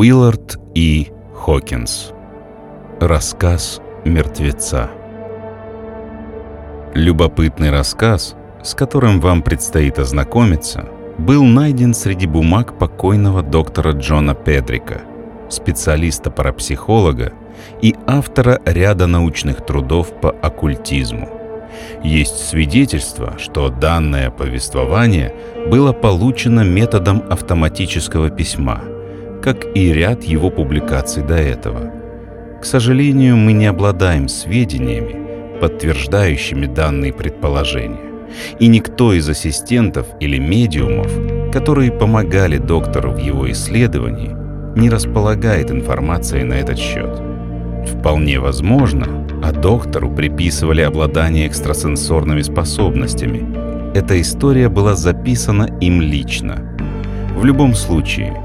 Уиллард и Хокинс. Рассказ мертвеца. Любопытный рассказ, с которым вам предстоит ознакомиться, был найден среди бумаг покойного доктора Джона Педрика, специалиста-парапсихолога и автора ряда научных трудов по оккультизму. Есть свидетельство, что данное повествование было получено методом автоматического письма, как и ряд его публикаций до этого. К сожалению, мы не обладаем сведениями, подтверждающими данные предположения. И никто из ассистентов или медиумов, которые помогали доктору в его исследовании, не располагает информацией на этот счет. Вполне возможно, а доктору приписывали обладание экстрасенсорными способностями. Эта история была записана им лично. В любом случае,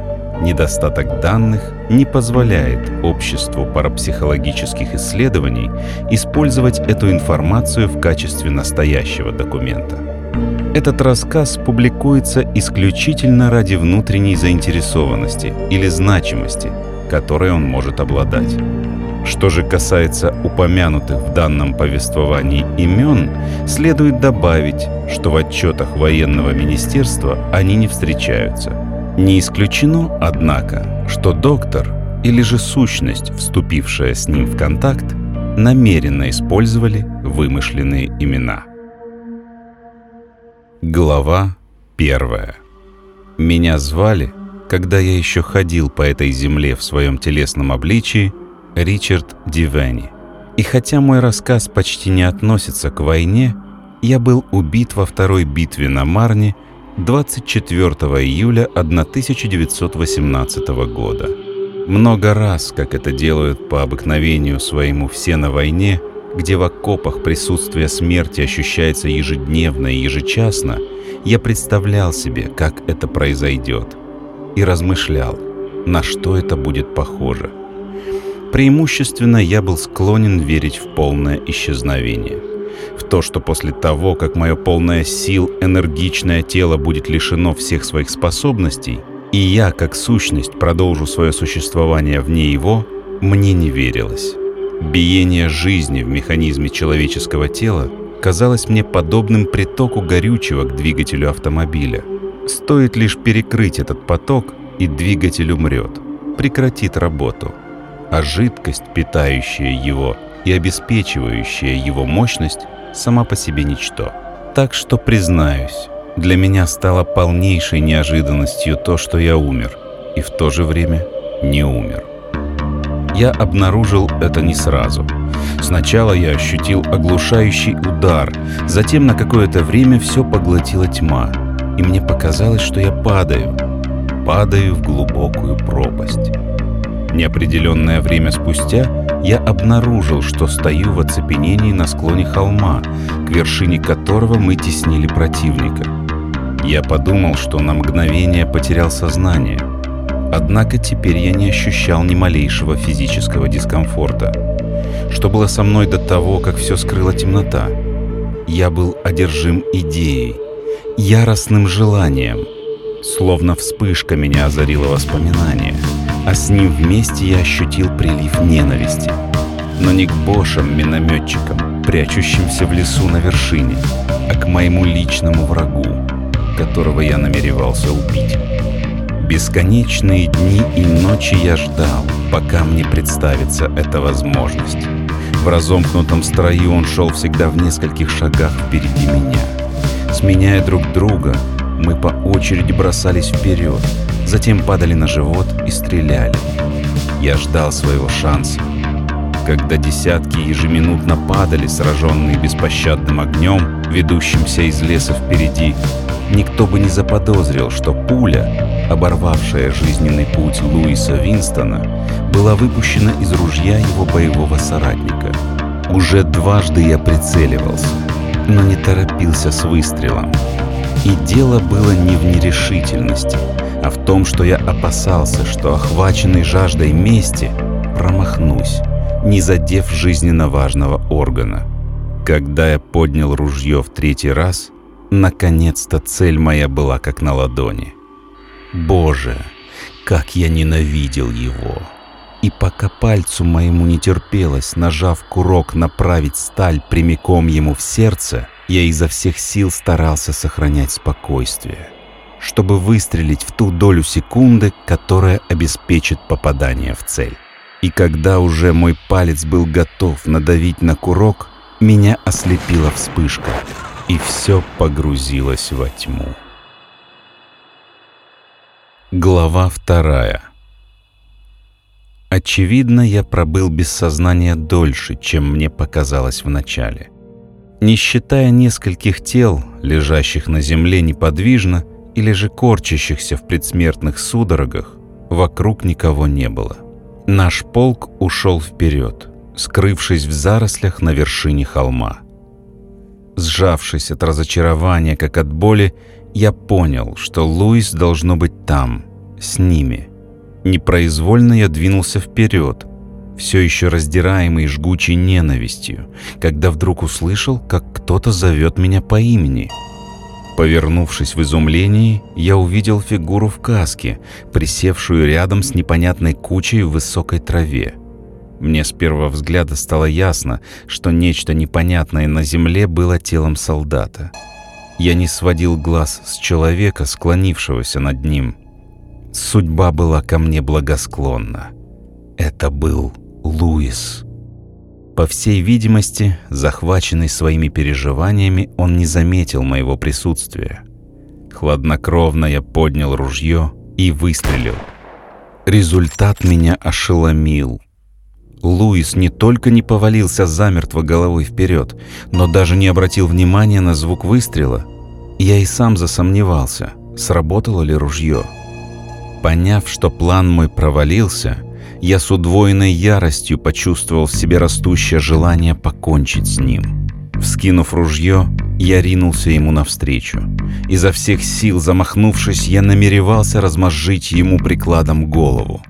недостаток данных не позволяет обществу парапсихологических исследований использовать эту информацию в качестве настоящего документа. Этот рассказ публикуется исключительно ради внутренней заинтересованности или значимости, которой он может обладать. Что же касается упомянутых в данном повествовании имен, следует добавить, что в отчетах военного министерства они не встречаются. Не исключено, однако, что доктор или же сущность, вступившая с ним в контакт, намеренно использовали вымышленные имена. Глава первая. Меня звали, когда я еще ходил по этой земле в своем телесном обличии, Ричард Дивени. И хотя мой рассказ почти не относится к войне, я был убит во второй битве на Марне 24 июля 1918 года. Много раз, как это делают по обыкновению своему все на войне, где в окопах присутствие смерти ощущается ежедневно и ежечасно, я представлял себе, как это произойдет, и размышлял, на что это будет похоже – Преимущественно я был склонен верить в полное исчезновение. В то, что после того, как мое полное сил, энергичное тело будет лишено всех своих способностей, и я, как сущность, продолжу свое существование вне его, мне не верилось. Биение жизни в механизме человеческого тела казалось мне подобным притоку горючего к двигателю автомобиля. Стоит лишь перекрыть этот поток, и двигатель умрет, прекратит работу – а жидкость, питающая его и обеспечивающая его мощность, сама по себе ничто. Так что, признаюсь, для меня стало полнейшей неожиданностью то, что я умер, и в то же время не умер. Я обнаружил это не сразу. Сначала я ощутил оглушающий удар, затем на какое-то время все поглотила тьма, и мне показалось, что я падаю, падаю в глубокую пропасть. Неопределенное время спустя я обнаружил, что стою в оцепенении на склоне холма, к вершине которого мы теснили противника. Я подумал, что на мгновение потерял сознание. Однако теперь я не ощущал ни малейшего физического дискомфорта. Что было со мной до того, как все скрыла темнота? Я был одержим идеей, яростным желанием. Словно вспышка меня озарила воспоминание — а с ним вместе я ощутил прилив ненависти. Но не к бошам-минометчикам, прячущимся в лесу на вершине, а к моему личному врагу, которого я намеревался убить. Бесконечные дни и ночи я ждал, пока мне представится эта возможность. В разомкнутом строю он шел всегда в нескольких шагах впереди меня. Сменяя друг друга, мы по очереди бросались вперед, затем падали на живот и стреляли. Я ждал своего шанса. Когда десятки ежеминутно падали, сраженные беспощадным огнем, ведущимся из леса впереди, никто бы не заподозрил, что пуля, оборвавшая жизненный путь Луиса Винстона, была выпущена из ружья его боевого соратника. Уже дважды я прицеливался, но не торопился с выстрелом. И дело было не в нерешительности — а в том, что я опасался, что охваченный жаждой мести промахнусь, не задев жизненно важного органа. Когда я поднял ружье в третий раз, наконец-то цель моя была как на ладони. Боже, как я ненавидел его. И пока пальцу моему не терпелось, нажав курок, направить сталь прямиком ему в сердце, я изо всех сил старался сохранять спокойствие, чтобы выстрелить в ту долю секунды, которая обеспечит попадание в цель. И когда уже мой палец был готов надавить на курок, меня ослепила вспышка, и все погрузилось во тьму. Глава вторая Очевидно, я пробыл без сознания дольше, чем мне показалось вначале. Не считая нескольких тел, лежащих на земле неподвижно или же корчащихся в предсмертных судорогах, вокруг никого не было. Наш полк ушел вперед, скрывшись в зарослях на вершине холма. Сжавшись от разочарования, как от боли, я понял, что Луис должно быть там, с ними – Непроизвольно я двинулся вперед, все еще раздираемый жгучей ненавистью, когда вдруг услышал, как кто-то зовет меня по имени. Повернувшись в изумлении, я увидел фигуру в каске, присевшую рядом с непонятной кучей в высокой траве. Мне с первого взгляда стало ясно, что нечто непонятное на земле было телом солдата. Я не сводил глаз с человека, склонившегося над ним – Судьба была ко мне благосклонна. Это был Луис. По всей видимости, захваченный своими переживаниями, он не заметил моего присутствия. Хладнокровно я поднял ружье и выстрелил. Результат меня ошеломил. Луис не только не повалился замертво головой вперед, но даже не обратил внимания на звук выстрела. Я и сам засомневался, сработало ли ружье. Поняв, что план мой провалился, я с удвоенной яростью почувствовал в себе растущее желание покончить с ним. Вскинув ружье, я ринулся ему навстречу. Изо всех сил замахнувшись, я намеревался размозжить ему прикладом голову.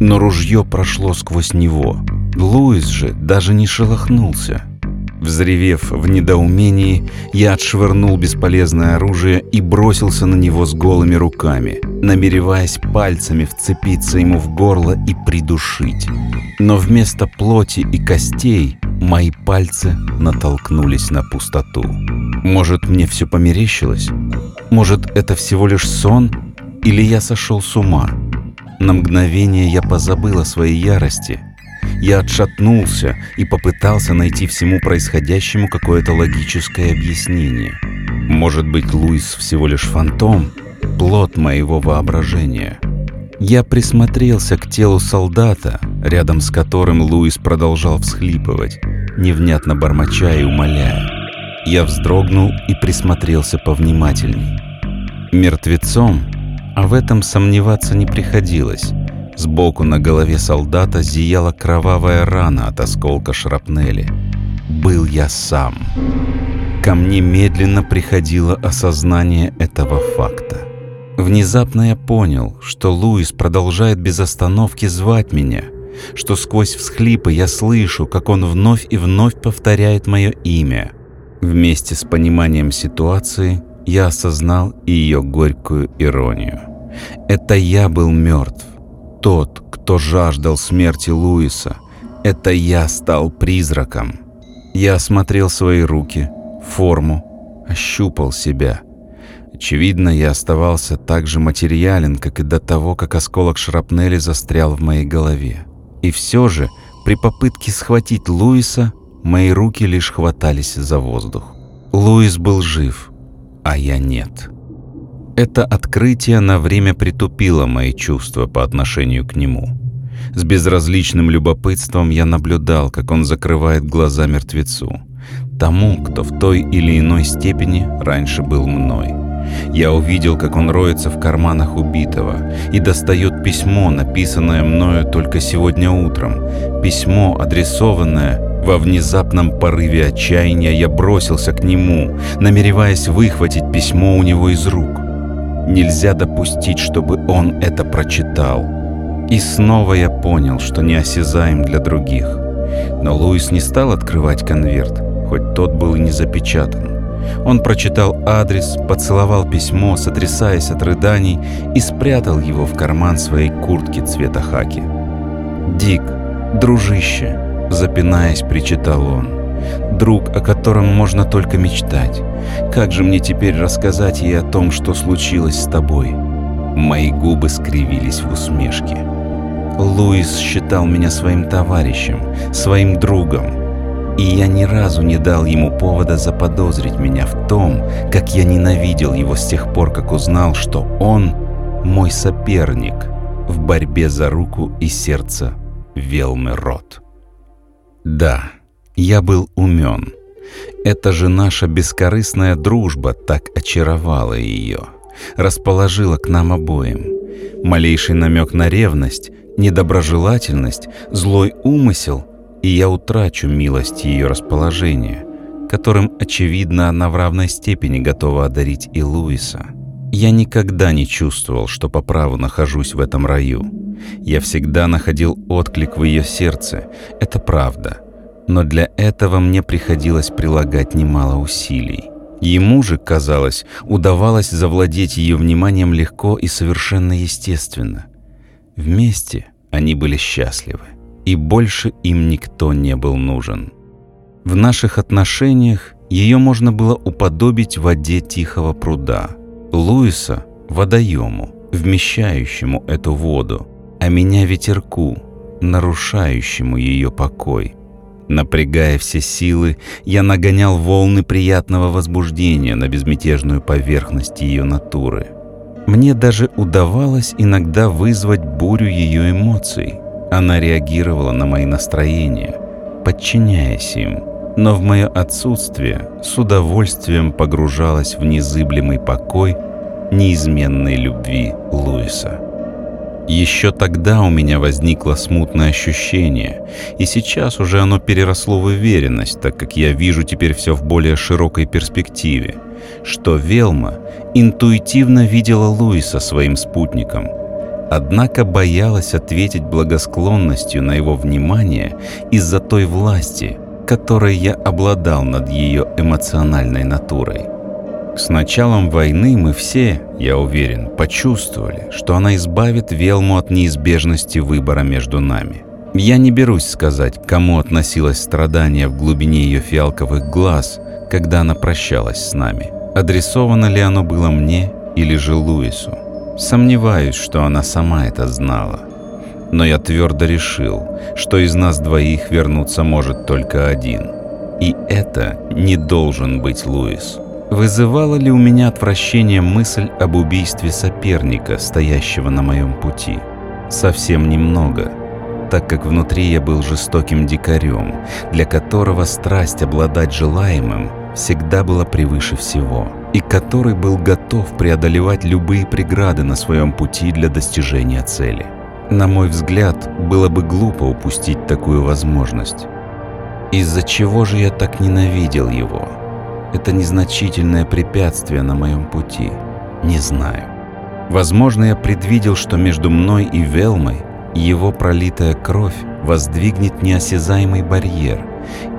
Но ружье прошло сквозь него. Луис же даже не шелохнулся. Взревев в недоумении, я отшвырнул бесполезное оружие и бросился на него с голыми руками, намереваясь пальцами вцепиться ему в горло и придушить. Но вместо плоти и костей мои пальцы натолкнулись на пустоту. Может, мне все померещилось? Может, это всего лишь сон? Или я сошел с ума? На мгновение я позабыл о своей ярости — я отшатнулся и попытался найти всему происходящему какое-то логическое объяснение. Может быть, Луис всего лишь фантом, плод моего воображения. Я присмотрелся к телу солдата, рядом с которым Луис продолжал всхлипывать, невнятно бормоча и умоляя. Я вздрогнул и присмотрелся повнимательней. Мертвецом, а в этом сомневаться не приходилось, Сбоку на голове солдата зияла кровавая рана от осколка шрапнели. Был я сам. Ко мне медленно приходило осознание этого факта. Внезапно я понял, что Луис продолжает без остановки звать меня, что сквозь всхлипы я слышу, как он вновь и вновь повторяет мое имя. Вместе с пониманием ситуации я осознал ее горькую иронию. Это я был мертв, тот, кто жаждал смерти Луиса. Это я стал призраком. Я осмотрел свои руки, форму, ощупал себя. Очевидно, я оставался так же материален, как и до того, как осколок шрапнели застрял в моей голове. И все же, при попытке схватить Луиса, мои руки лишь хватались за воздух. Луис был жив, а я нет. Это открытие на время притупило мои чувства по отношению к нему. С безразличным любопытством я наблюдал, как он закрывает глаза мертвецу, тому, кто в той или иной степени раньше был мной. Я увидел, как он роется в карманах убитого и достает письмо, написанное мною только сегодня утром. Письмо, адресованное во внезапном порыве отчаяния я бросился к нему, намереваясь выхватить письмо у него из рук. Нельзя допустить, чтобы он это прочитал. И снова я понял, что не осязаем для других. Но Луис не стал открывать конверт, хоть тот был и не запечатан. Он прочитал адрес, поцеловал письмо, сотрясаясь от рыданий, и спрятал его в карман своей куртки цвета хаки. «Дик, дружище», — запинаясь, причитал он, — «друг, о котором можно только мечтать. Как же мне теперь рассказать ей о том, что случилось с тобой?» Мои губы скривились в усмешке. Луис считал меня своим товарищем, своим другом, и я ни разу не дал ему повода заподозрить меня в том, как я ненавидел его с тех пор, как узнал, что он мой соперник в борьбе за руку и сердце Велмы Рот. Да, я был умен. Это же наша бескорыстная дружба так очаровала ее, расположила к нам обоим. Малейший намек на ревность, недоброжелательность, злой умысел — и я утрачу милость ее расположения, которым, очевидно, она в равной степени готова одарить и Луиса. Я никогда не чувствовал, что по праву нахожусь в этом раю. Я всегда находил отклик в ее сердце, это правда. Но для этого мне приходилось прилагать немало усилий. Ему же, казалось, удавалось завладеть ее вниманием легко и совершенно естественно. Вместе они были счастливы и больше им никто не был нужен. В наших отношениях ее можно было уподобить воде тихого пруда, Луиса — водоему, вмещающему эту воду, а меня — ветерку, нарушающему ее покой. Напрягая все силы, я нагонял волны приятного возбуждения на безмятежную поверхность ее натуры. Мне даже удавалось иногда вызвать бурю ее эмоций, она реагировала на мои настроения, подчиняясь им, но в мое отсутствие с удовольствием погружалась в незыблемый покой неизменной любви Луиса. Еще тогда у меня возникло смутное ощущение, и сейчас уже оно переросло в уверенность, так как я вижу теперь все в более широкой перспективе, что Велма интуитивно видела Луиса своим спутником – однако боялась ответить благосклонностью на его внимание из-за той власти, которой я обладал над ее эмоциональной натурой. С началом войны мы все, я уверен, почувствовали, что она избавит Велму от неизбежности выбора между нами. Я не берусь сказать, кому относилось страдание в глубине ее фиалковых глаз, когда она прощалась с нами. Адресовано ли оно было мне или же Луису? Сомневаюсь, что она сама это знала. Но я твердо решил, что из нас двоих вернуться может только один. И это не должен быть Луис. Вызывала ли у меня отвращение мысль об убийстве соперника, стоящего на моем пути? Совсем немного, так как внутри я был жестоким дикарем, для которого страсть обладать желаемым всегда была превыше всего – и который был готов преодолевать любые преграды на своем пути для достижения цели. На мой взгляд, было бы глупо упустить такую возможность. Из-за чего же я так ненавидел его? Это незначительное препятствие на моем пути. Не знаю. Возможно, я предвидел, что между мной и Велмой его пролитая кровь воздвигнет неосязаемый барьер,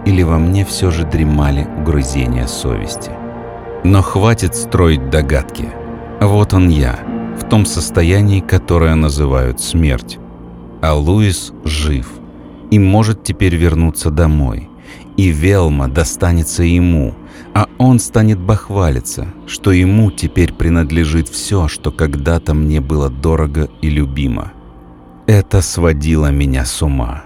или во мне все же дремали угрызения совести. Но хватит строить догадки. Вот он я, в том состоянии, которое называют смерть. А Луис жив и может теперь вернуться домой. И Велма достанется ему, а он станет бахвалиться, что ему теперь принадлежит все, что когда-то мне было дорого и любимо. Это сводило меня с ума.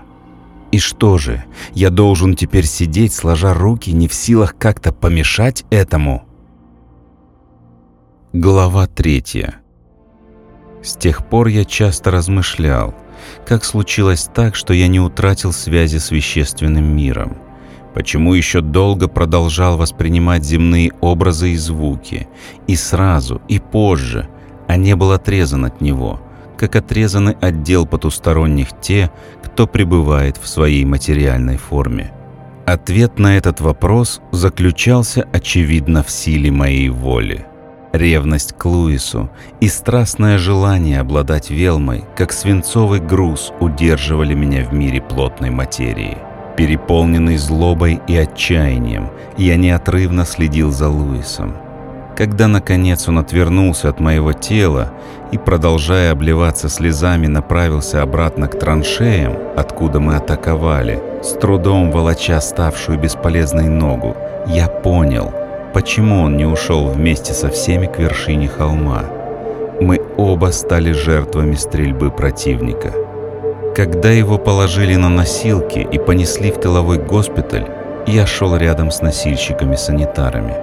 И что же, я должен теперь сидеть, сложа руки, не в силах как-то помешать этому?» Глава третья. С тех пор я часто размышлял, как случилось так, что я не утратил связи с вещественным миром. Почему еще долго продолжал воспринимать земные образы и звуки, и сразу, и позже, а не был отрезан от него, как отрезаны отдел потусторонних те, кто пребывает в своей материальной форме. Ответ на этот вопрос заключался, очевидно, в силе моей воли. Ревность к Луису и страстное желание обладать Велмой, как свинцовый груз, удерживали меня в мире плотной материи. Переполненный злобой и отчаянием, я неотрывно следил за Луисом. Когда, наконец, он отвернулся от моего тела и, продолжая обливаться слезами, направился обратно к траншеям, откуда мы атаковали, с трудом волоча ставшую бесполезной ногу, я понял, почему он не ушел вместе со всеми к вершине холма. Мы оба стали жертвами стрельбы противника. Когда его положили на носилки и понесли в тыловой госпиталь, я шел рядом с носильщиками-санитарами.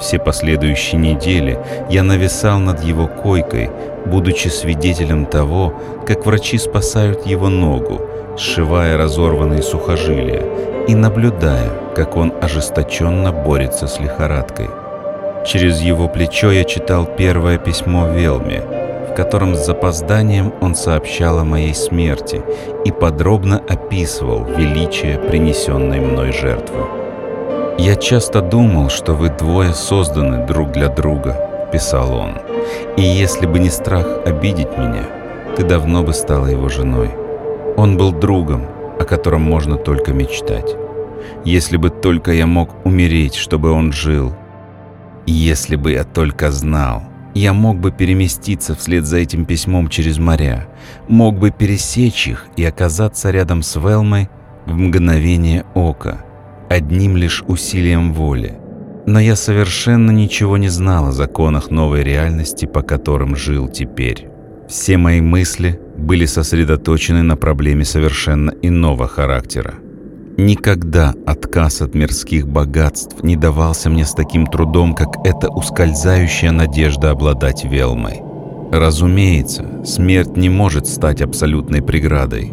Все последующие недели я нависал над его койкой, будучи свидетелем того, как врачи спасают его ногу, сшивая разорванные сухожилия, и наблюдая, как он ожесточенно борется с лихорадкой. Через его плечо я читал первое письмо Велме, котором с запозданием он сообщал о моей смерти и подробно описывал величие принесенной мной жертвы. «Я часто думал, что вы двое созданы друг для друга», — писал он. «И если бы не страх обидеть меня, ты давно бы стала его женой. Он был другом, о котором можно только мечтать. Если бы только я мог умереть, чтобы он жил, если бы я только знал, я мог бы переместиться вслед за этим письмом через моря, мог бы пересечь их и оказаться рядом с Велмой в мгновение ока, одним лишь усилием воли. Но я совершенно ничего не знал о законах новой реальности, по которым жил теперь. Все мои мысли были сосредоточены на проблеме совершенно иного характера. Никогда отказ от мирских богатств не давался мне с таким трудом, как эта ускользающая надежда обладать Велмой. Разумеется, смерть не может стать абсолютной преградой.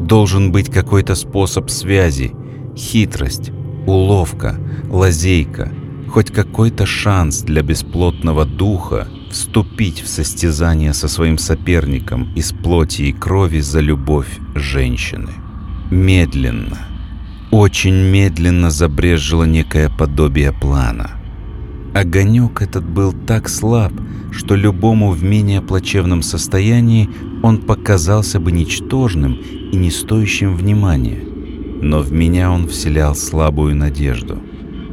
Должен быть какой-то способ связи, хитрость, уловка, лазейка, хоть какой-то шанс для бесплотного духа вступить в состязание со своим соперником из плоти и крови за любовь женщины. Медленно, очень медленно забрежило некое подобие плана. Огонек этот был так слаб, что любому в менее плачевном состоянии он показался бы ничтожным и не стоящим внимания. Но в меня он вселял слабую надежду.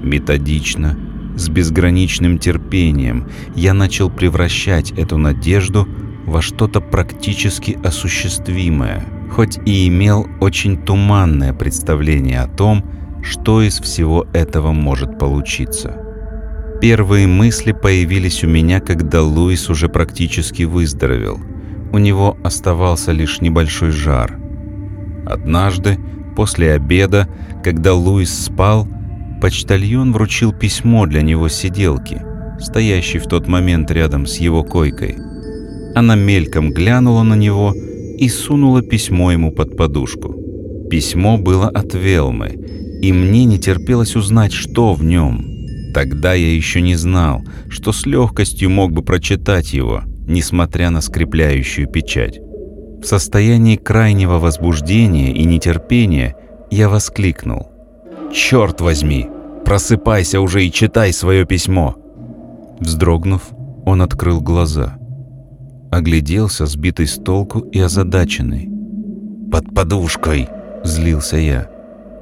Методично, с безграничным терпением я начал превращать эту надежду во что-то практически осуществимое – хоть и имел очень туманное представление о том, что из всего этого может получиться. Первые мысли появились у меня, когда Луис уже практически выздоровел. У него оставался лишь небольшой жар. Однажды, после обеда, когда Луис спал, почтальон вручил письмо для него сиделки, стоящей в тот момент рядом с его койкой. Она мельком глянула на него — и сунула письмо ему под подушку. Письмо было от Велмы, и мне не терпелось узнать, что в нем. Тогда я еще не знал, что с легкостью мог бы прочитать его, несмотря на скрепляющую печать. В состоянии крайнего возбуждения и нетерпения я воскликнул. «Черт возьми! Просыпайся уже и читай свое письмо!» Вздрогнув, он открыл глаза огляделся, сбитый с толку и озадаченный. «Под подушкой!» — злился я.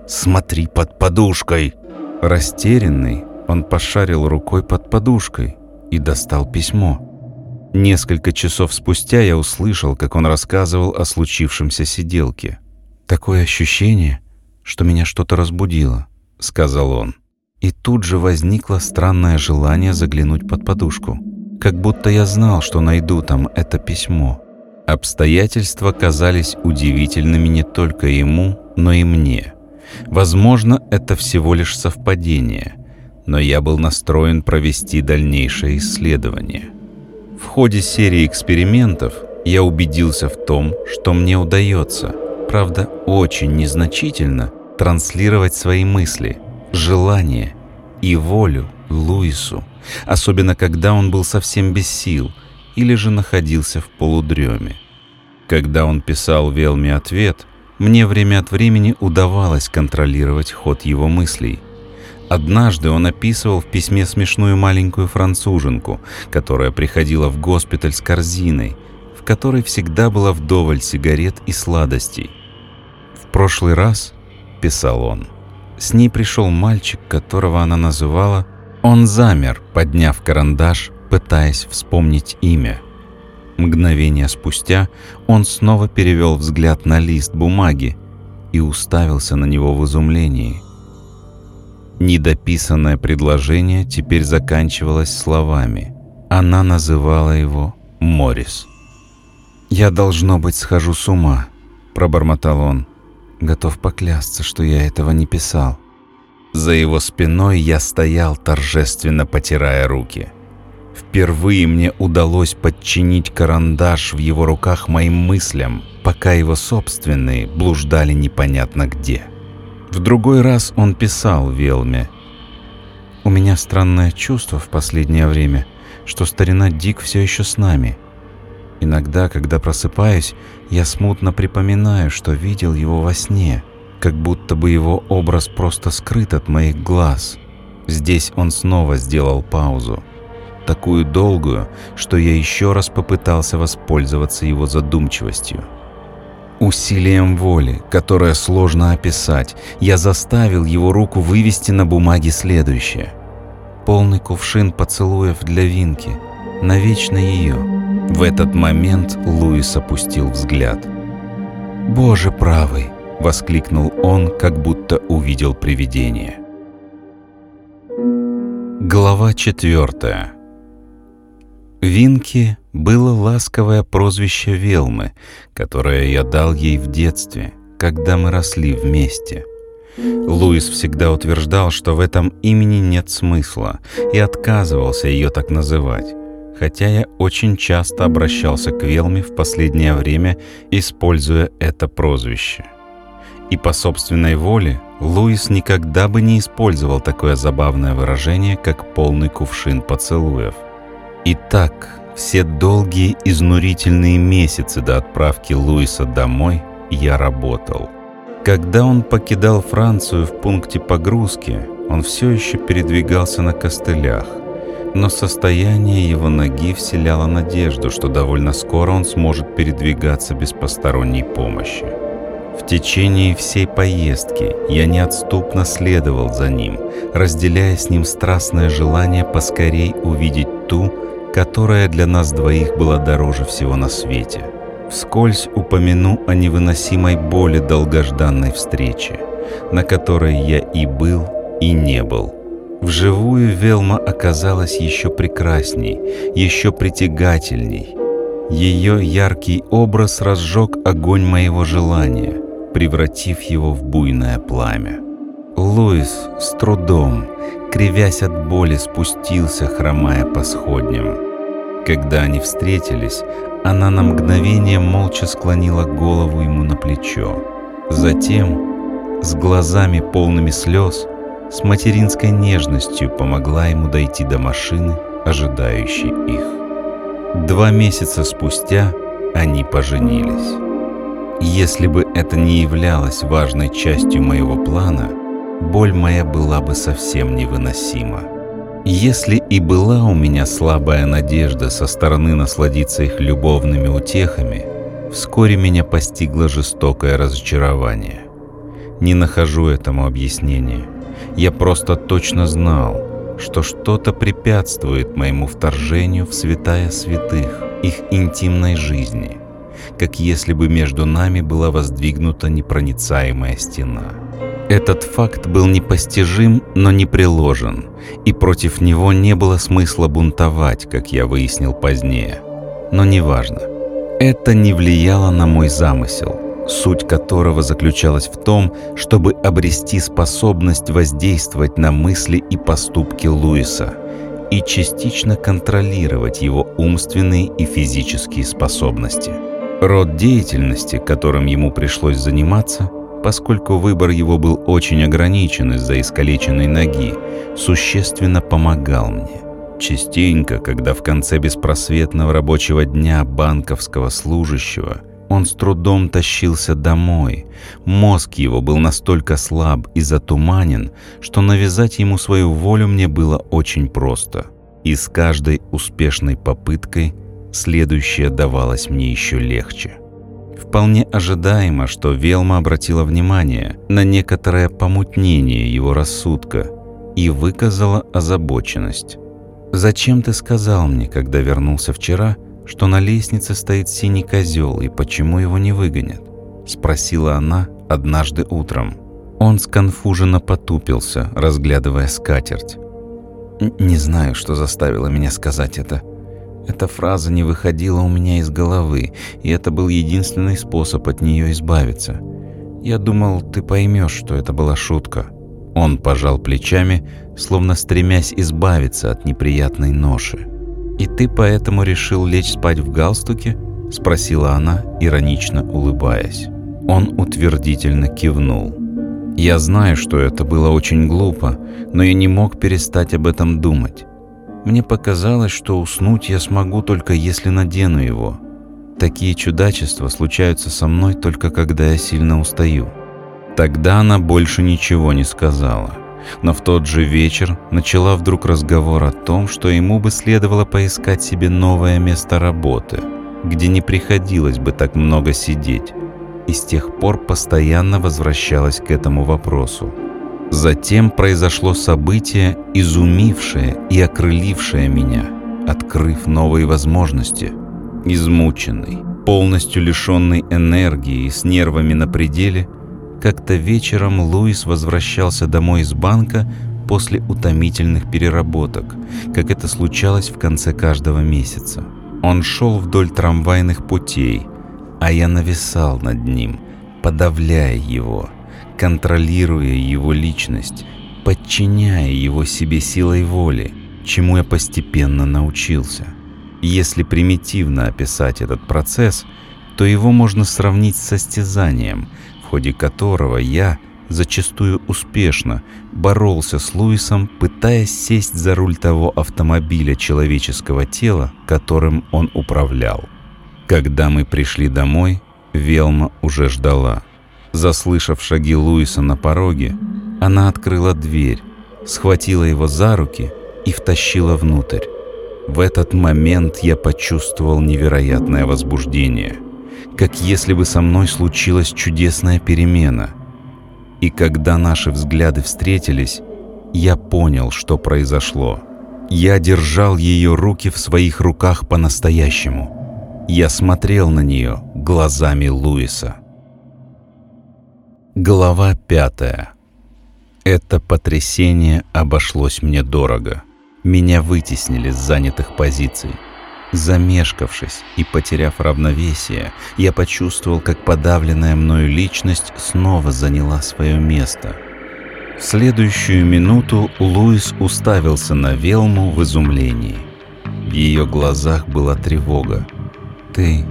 «Смотри под подушкой!» Растерянный, он пошарил рукой под подушкой и достал письмо. Несколько часов спустя я услышал, как он рассказывал о случившемся сиделке. «Такое ощущение, что меня что-то разбудило», — сказал он. И тут же возникло странное желание заглянуть под подушку как будто я знал, что найду там это письмо. Обстоятельства казались удивительными не только ему, но и мне. Возможно, это всего лишь совпадение, но я был настроен провести дальнейшее исследование. В ходе серии экспериментов я убедился в том, что мне удается, правда очень незначительно, транслировать свои мысли, желания и волю Луису особенно когда он был совсем без сил или же находился в полудреме. Когда он писал Велме ответ, мне время от времени удавалось контролировать ход его мыслей. Однажды он описывал в письме смешную маленькую француженку, которая приходила в госпиталь с корзиной, в которой всегда была вдоволь сигарет и сладостей. В прошлый раз — писал он. С ней пришел мальчик, которого она называла. Он замер, подняв карандаш, пытаясь вспомнить имя. Мгновение спустя он снова перевел взгляд на лист бумаги и уставился на него в изумлении. Недописанное предложение теперь заканчивалось словами. Она называла его Морис. «Я, должно быть, схожу с ума», — пробормотал он. «Готов поклясться, что я этого не писал». За его спиной я стоял, торжественно потирая руки. Впервые мне удалось подчинить карандаш в его руках моим мыслям, пока его собственные блуждали непонятно где. В другой раз он писал Велме. «У меня странное чувство в последнее время, что старина Дик все еще с нами. Иногда, когда просыпаюсь, я смутно припоминаю, что видел его во сне, как будто бы его образ просто скрыт от моих глаз». Здесь он снова сделал паузу такую долгую, что я еще раз попытался воспользоваться его задумчивостью. Усилием воли, которое сложно описать, я заставил его руку вывести на бумаге следующее. Полный кувшин поцелуев для Винки, навечно ее. В этот момент Луис опустил взгляд. «Боже правый!» — воскликнул он, как будто увидел привидение. Глава четвертая Винки было ласковое прозвище Велмы, которое я дал ей в детстве, когда мы росли вместе. Луис всегда утверждал, что в этом имени нет смысла, и отказывался ее так называть, хотя я очень часто обращался к Велме в последнее время, используя это прозвище. И по собственной воле Луис никогда бы не использовал такое забавное выражение, как «полный кувшин поцелуев». И так все долгие изнурительные месяцы до отправки Луиса домой я работал. Когда он покидал Францию в пункте погрузки, он все еще передвигался на костылях, но состояние его ноги вселяло надежду, что довольно скоро он сможет передвигаться без посторонней помощи. В течение всей поездки я неотступно следовал за ним, разделяя с ним страстное желание поскорей увидеть ту, которая для нас двоих была дороже всего на свете. Вскользь упомяну о невыносимой боли долгожданной встречи, на которой я и был, и не был. Вживую Велма оказалась еще прекрасней, еще притягательней. Ее яркий образ разжег огонь моего желания, превратив его в буйное пламя. Луис с трудом, кривясь от боли, спустился, хромая по сходням. Когда они встретились, она на мгновение молча склонила голову ему на плечо. Затем, с глазами полными слез, с материнской нежностью помогла ему дойти до машины, ожидающей их. Два месяца спустя они поженились. Если бы это не являлось важной частью моего плана, боль моя была бы совсем невыносима. Если и была у меня слабая надежда со стороны насладиться их любовными утехами, вскоре меня постигло жестокое разочарование. Не нахожу этому объяснения. Я просто точно знал, что что-то препятствует моему вторжению в святая святых, их интимной жизни, как если бы между нами была воздвигнута непроницаемая стена. Этот факт был непостижим, но не приложен, и против него не было смысла бунтовать, как я выяснил позднее. Но неважно. Это не влияло на мой замысел, суть которого заключалась в том, чтобы обрести способность воздействовать на мысли и поступки Луиса и частично контролировать его умственные и физические способности. Род деятельности, которым ему пришлось заниматься – поскольку выбор его был очень ограничен из-за искалеченной ноги, существенно помогал мне. Частенько, когда в конце беспросветного рабочего дня банковского служащего он с трудом тащился домой, мозг его был настолько слаб и затуманен, что навязать ему свою волю мне было очень просто. И с каждой успешной попыткой следующая давалась мне еще легче – Вполне ожидаемо, что Велма обратила внимание на некоторое помутнение его рассудка и выказала озабоченность. «Зачем ты сказал мне, когда вернулся вчера, что на лестнице стоит синий козел и почему его не выгонят?» — спросила она однажды утром. Он сконфуженно потупился, разглядывая скатерть. «Не знаю, что заставило меня сказать это», эта фраза не выходила у меня из головы, и это был единственный способ от нее избавиться. Я думал, ты поймешь, что это была шутка. Он пожал плечами, словно стремясь избавиться от неприятной ноши. «И ты поэтому решил лечь спать в галстуке?» — спросила она, иронично улыбаясь. Он утвердительно кивнул. «Я знаю, что это было очень глупо, но я не мог перестать об этом думать. Мне показалось, что уснуть я смогу только если надену его. Такие чудачества случаются со мной только когда я сильно устаю. Тогда она больше ничего не сказала. Но в тот же вечер начала вдруг разговор о том, что ему бы следовало поискать себе новое место работы, где не приходилось бы так много сидеть. И с тех пор постоянно возвращалась к этому вопросу. Затем произошло событие, изумившее и окрылившее меня, открыв новые возможности. Измученный, полностью лишенный энергии и с нервами на пределе, как-то вечером Луис возвращался домой из банка после утомительных переработок, как это случалось в конце каждого месяца. Он шел вдоль трамвайных путей, а я нависал над ним, подавляя его – контролируя его личность, подчиняя его себе силой воли, чему я постепенно научился. Если примитивно описать этот процесс, то его можно сравнить с состязанием, в ходе которого я зачастую успешно боролся с Луисом, пытаясь сесть за руль того автомобиля человеческого тела, которым он управлял. Когда мы пришли домой, Велма уже ждала. Заслышав шаги Луиса на пороге, она открыла дверь, схватила его за руки и втащила внутрь. В этот момент я почувствовал невероятное возбуждение, как если бы со мной случилась чудесная перемена. И когда наши взгляды встретились, я понял, что произошло. Я держал ее руки в своих руках по-настоящему. Я смотрел на нее глазами Луиса. Глава пятая. Это потрясение обошлось мне дорого. Меня вытеснили с занятых позиций. Замешкавшись и потеряв равновесие, я почувствовал, как подавленная мною личность снова заняла свое место. В следующую минуту Луис уставился на Велму в изумлении. В ее глазах была тревога. «Ты...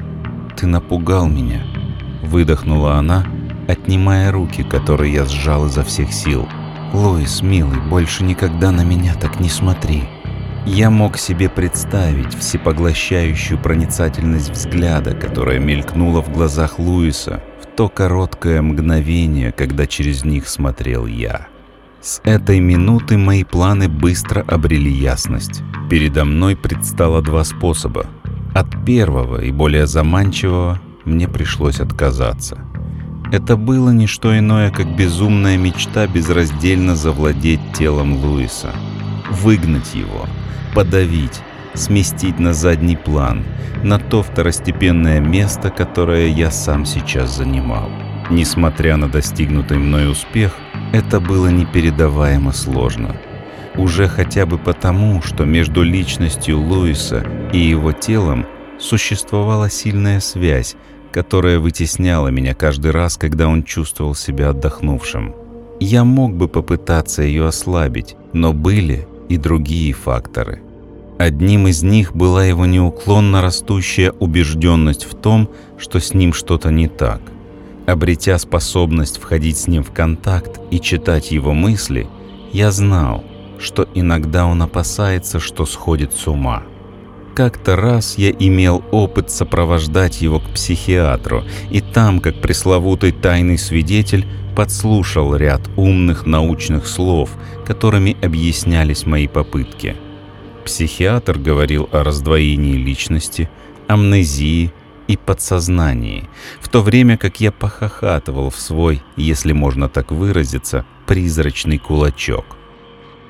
ты напугал меня», — выдохнула она, — отнимая руки, которые я сжал изо всех сил. «Луис, милый, больше никогда на меня так не смотри». Я мог себе представить всепоглощающую проницательность взгляда, которая мелькнула в глазах Луиса в то короткое мгновение, когда через них смотрел я. С этой минуты мои планы быстро обрели ясность. Передо мной предстало два способа. От первого и более заманчивого мне пришлось отказаться – это было не что иное, как безумная мечта безраздельно завладеть телом Луиса. Выгнать его, подавить, сместить на задний план, на то второстепенное место, которое я сам сейчас занимал. Несмотря на достигнутый мной успех, это было непередаваемо сложно. Уже хотя бы потому, что между личностью Луиса и его телом существовала сильная связь, которая вытесняла меня каждый раз, когда он чувствовал себя отдохнувшим. Я мог бы попытаться ее ослабить, но были и другие факторы. Одним из них была его неуклонно растущая убежденность в том, что с ним что-то не так. Обретя способность входить с ним в контакт и читать его мысли, я знал, что иногда он опасается, что сходит с ума. Как-то раз я имел опыт сопровождать его к психиатру, и там, как пресловутый тайный свидетель, подслушал ряд умных научных слов, которыми объяснялись мои попытки. Психиатр говорил о раздвоении личности, амнезии, и подсознании, в то время как я похохатывал в свой, если можно так выразиться, призрачный кулачок.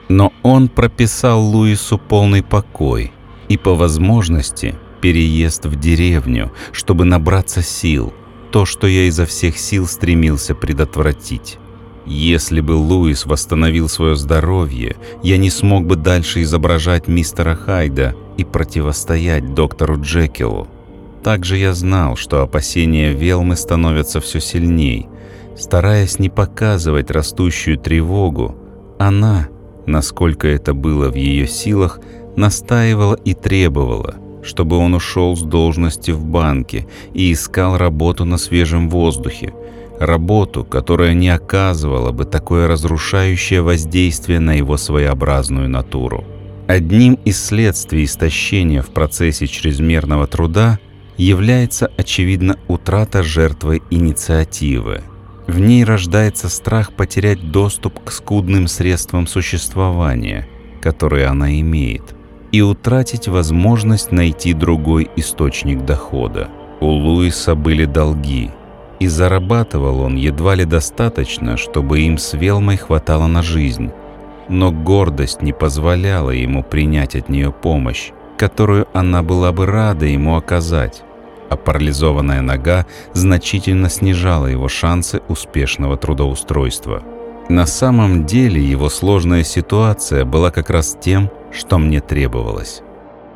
Но он прописал Луису полный покой и, по возможности, переезд в деревню, чтобы набраться сил, то, что я изо всех сил стремился предотвратить. Если бы Луис восстановил свое здоровье, я не смог бы дальше изображать мистера Хайда и противостоять доктору Джекилу. Также я знал, что опасения Велмы становятся все сильней. Стараясь не показывать растущую тревогу, она, насколько это было в ее силах, настаивала и требовала, чтобы он ушел с должности в банке и искал работу на свежем воздухе, работу, которая не оказывала бы такое разрушающее воздействие на его своеобразную натуру. Одним из следствий истощения в процессе чрезмерного труда является, очевидно, утрата жертвы инициативы. В ней рождается страх потерять доступ к скудным средствам существования, которые она имеет, и утратить возможность найти другой источник дохода. У Луиса были долги – и зарабатывал он едва ли достаточно, чтобы им с Велмой хватало на жизнь. Но гордость не позволяла ему принять от нее помощь, которую она была бы рада ему оказать, а парализованная нога значительно снижала его шансы успешного трудоустройства. На самом деле его сложная ситуация была как раз тем, что мне требовалось.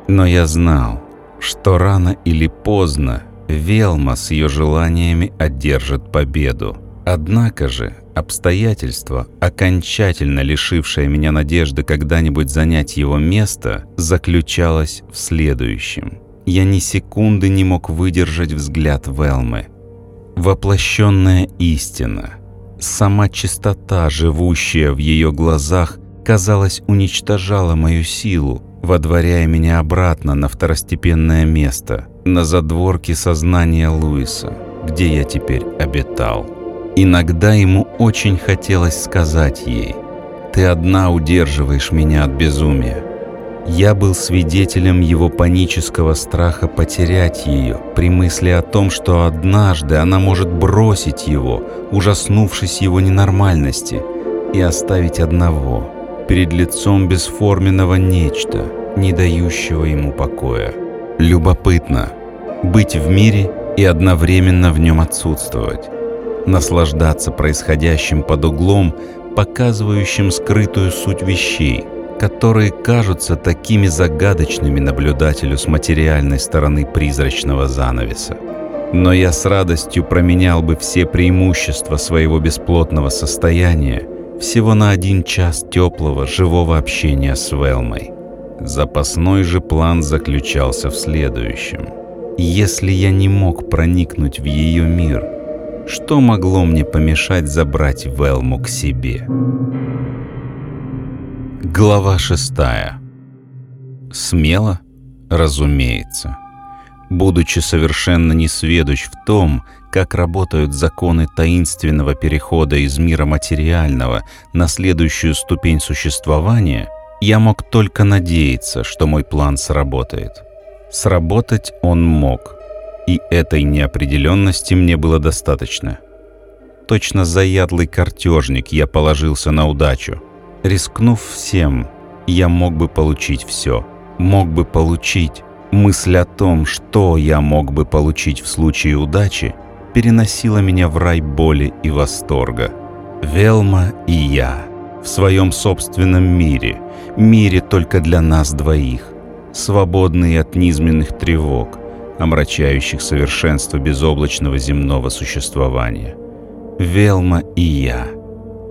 Но я знал, что рано или поздно Велма с ее желаниями одержит победу. Однако же обстоятельство, окончательно лишившее меня надежды когда-нибудь занять его место, заключалось в следующем. Я ни секунды не мог выдержать взгляд Велмы. Воплощенная истина, сама чистота, живущая в ее глазах, казалось, уничтожала мою силу, водворяя меня обратно на второстепенное место, на задворке сознания Луиса, где я теперь обитал. Иногда ему очень хотелось сказать ей, «Ты одна удерживаешь меня от безумия». Я был свидетелем его панического страха потерять ее при мысли о том, что однажды она может бросить его, ужаснувшись его ненормальности, и оставить одного – перед лицом бесформенного нечто, не дающего ему покоя. Любопытно быть в мире и одновременно в нем отсутствовать, наслаждаться происходящим под углом, показывающим скрытую суть вещей, которые кажутся такими загадочными наблюдателю с материальной стороны призрачного занавеса. Но я с радостью променял бы все преимущества своего бесплотного состояния всего на один час теплого, живого общения с Велмой. Запасной же план заключался в следующем. Если я не мог проникнуть в ее мир, что могло мне помешать забрать Велму к себе? Глава шестая. Смело? Разумеется. Будучи совершенно несведущ в том, как работают законы таинственного перехода из мира материального на следующую ступень существования, я мог только надеяться, что мой план сработает. Сработать он мог, и этой неопределенности мне было достаточно. Точно заядлый картежник я положился на удачу. Рискнув всем, я мог бы получить все. Мог бы получить. Мысль о том, что я мог бы получить в случае удачи – переносила меня в рай боли и восторга. Велма и я в своем собственном мире, мире только для нас двоих, свободные от низменных тревог, омрачающих совершенство безоблачного земного существования. Велма и я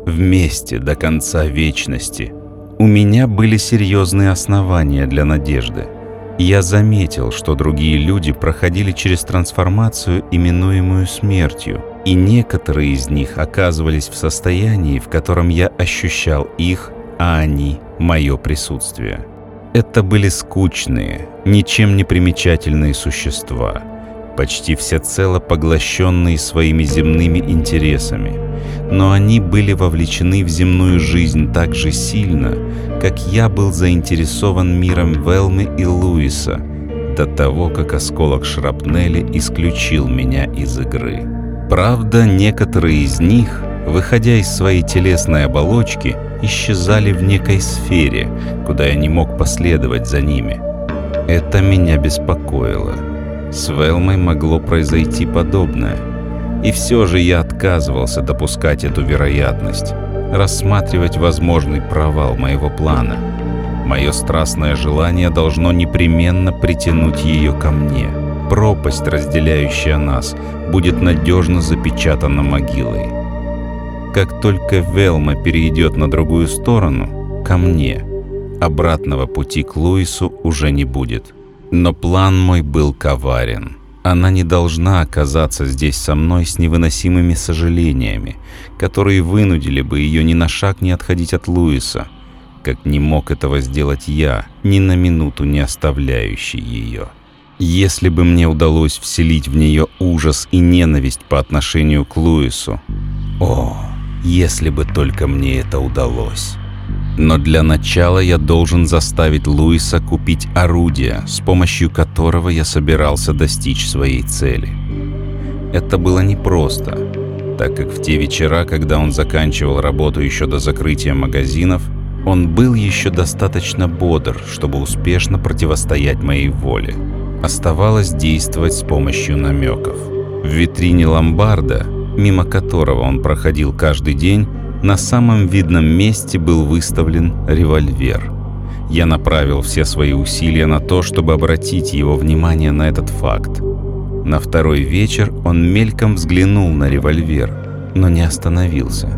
вместе до конца вечности. У меня были серьезные основания для надежды – я заметил, что другие люди проходили через трансформацию, именуемую смертью, и некоторые из них оказывались в состоянии, в котором я ощущал их, а они – мое присутствие. Это были скучные, ничем не примечательные существа – почти всецело поглощенные своими земными интересами, но они были вовлечены в земную жизнь так же сильно, как я был заинтересован миром Велмы и Луиса, до того, как осколок шрапнели исключил меня из игры. Правда, некоторые из них, выходя из своей телесной оболочки, исчезали в некой сфере, куда я не мог последовать за ними. Это меня беспокоило. С Велмой могло произойти подобное. И все же я отказывался допускать эту вероятность, рассматривать возможный провал моего плана. Мое страстное желание должно непременно притянуть ее ко мне. Пропасть, разделяющая нас, будет надежно запечатана могилой. Как только Велма перейдет на другую сторону, ко мне, обратного пути к Луису уже не будет. Но план мой был коварен. Она не должна оказаться здесь со мной с невыносимыми сожалениями, которые вынудили бы ее ни на шаг не отходить от Луиса, как не мог этого сделать я, ни на минуту не оставляющий ее. Если бы мне удалось вселить в нее ужас и ненависть по отношению к Луису, о, если бы только мне это удалось. Но для начала я должен заставить Луиса купить орудие, с помощью которого я собирался достичь своей цели. Это было непросто, так как в те вечера, когда он заканчивал работу еще до закрытия магазинов, он был еще достаточно бодр, чтобы успешно противостоять моей воле. Оставалось действовать с помощью намеков. В витрине ломбарда, мимо которого он проходил каждый день, на самом видном месте был выставлен револьвер. Я направил все свои усилия на то, чтобы обратить его внимание на этот факт. На второй вечер он мельком взглянул на револьвер, но не остановился.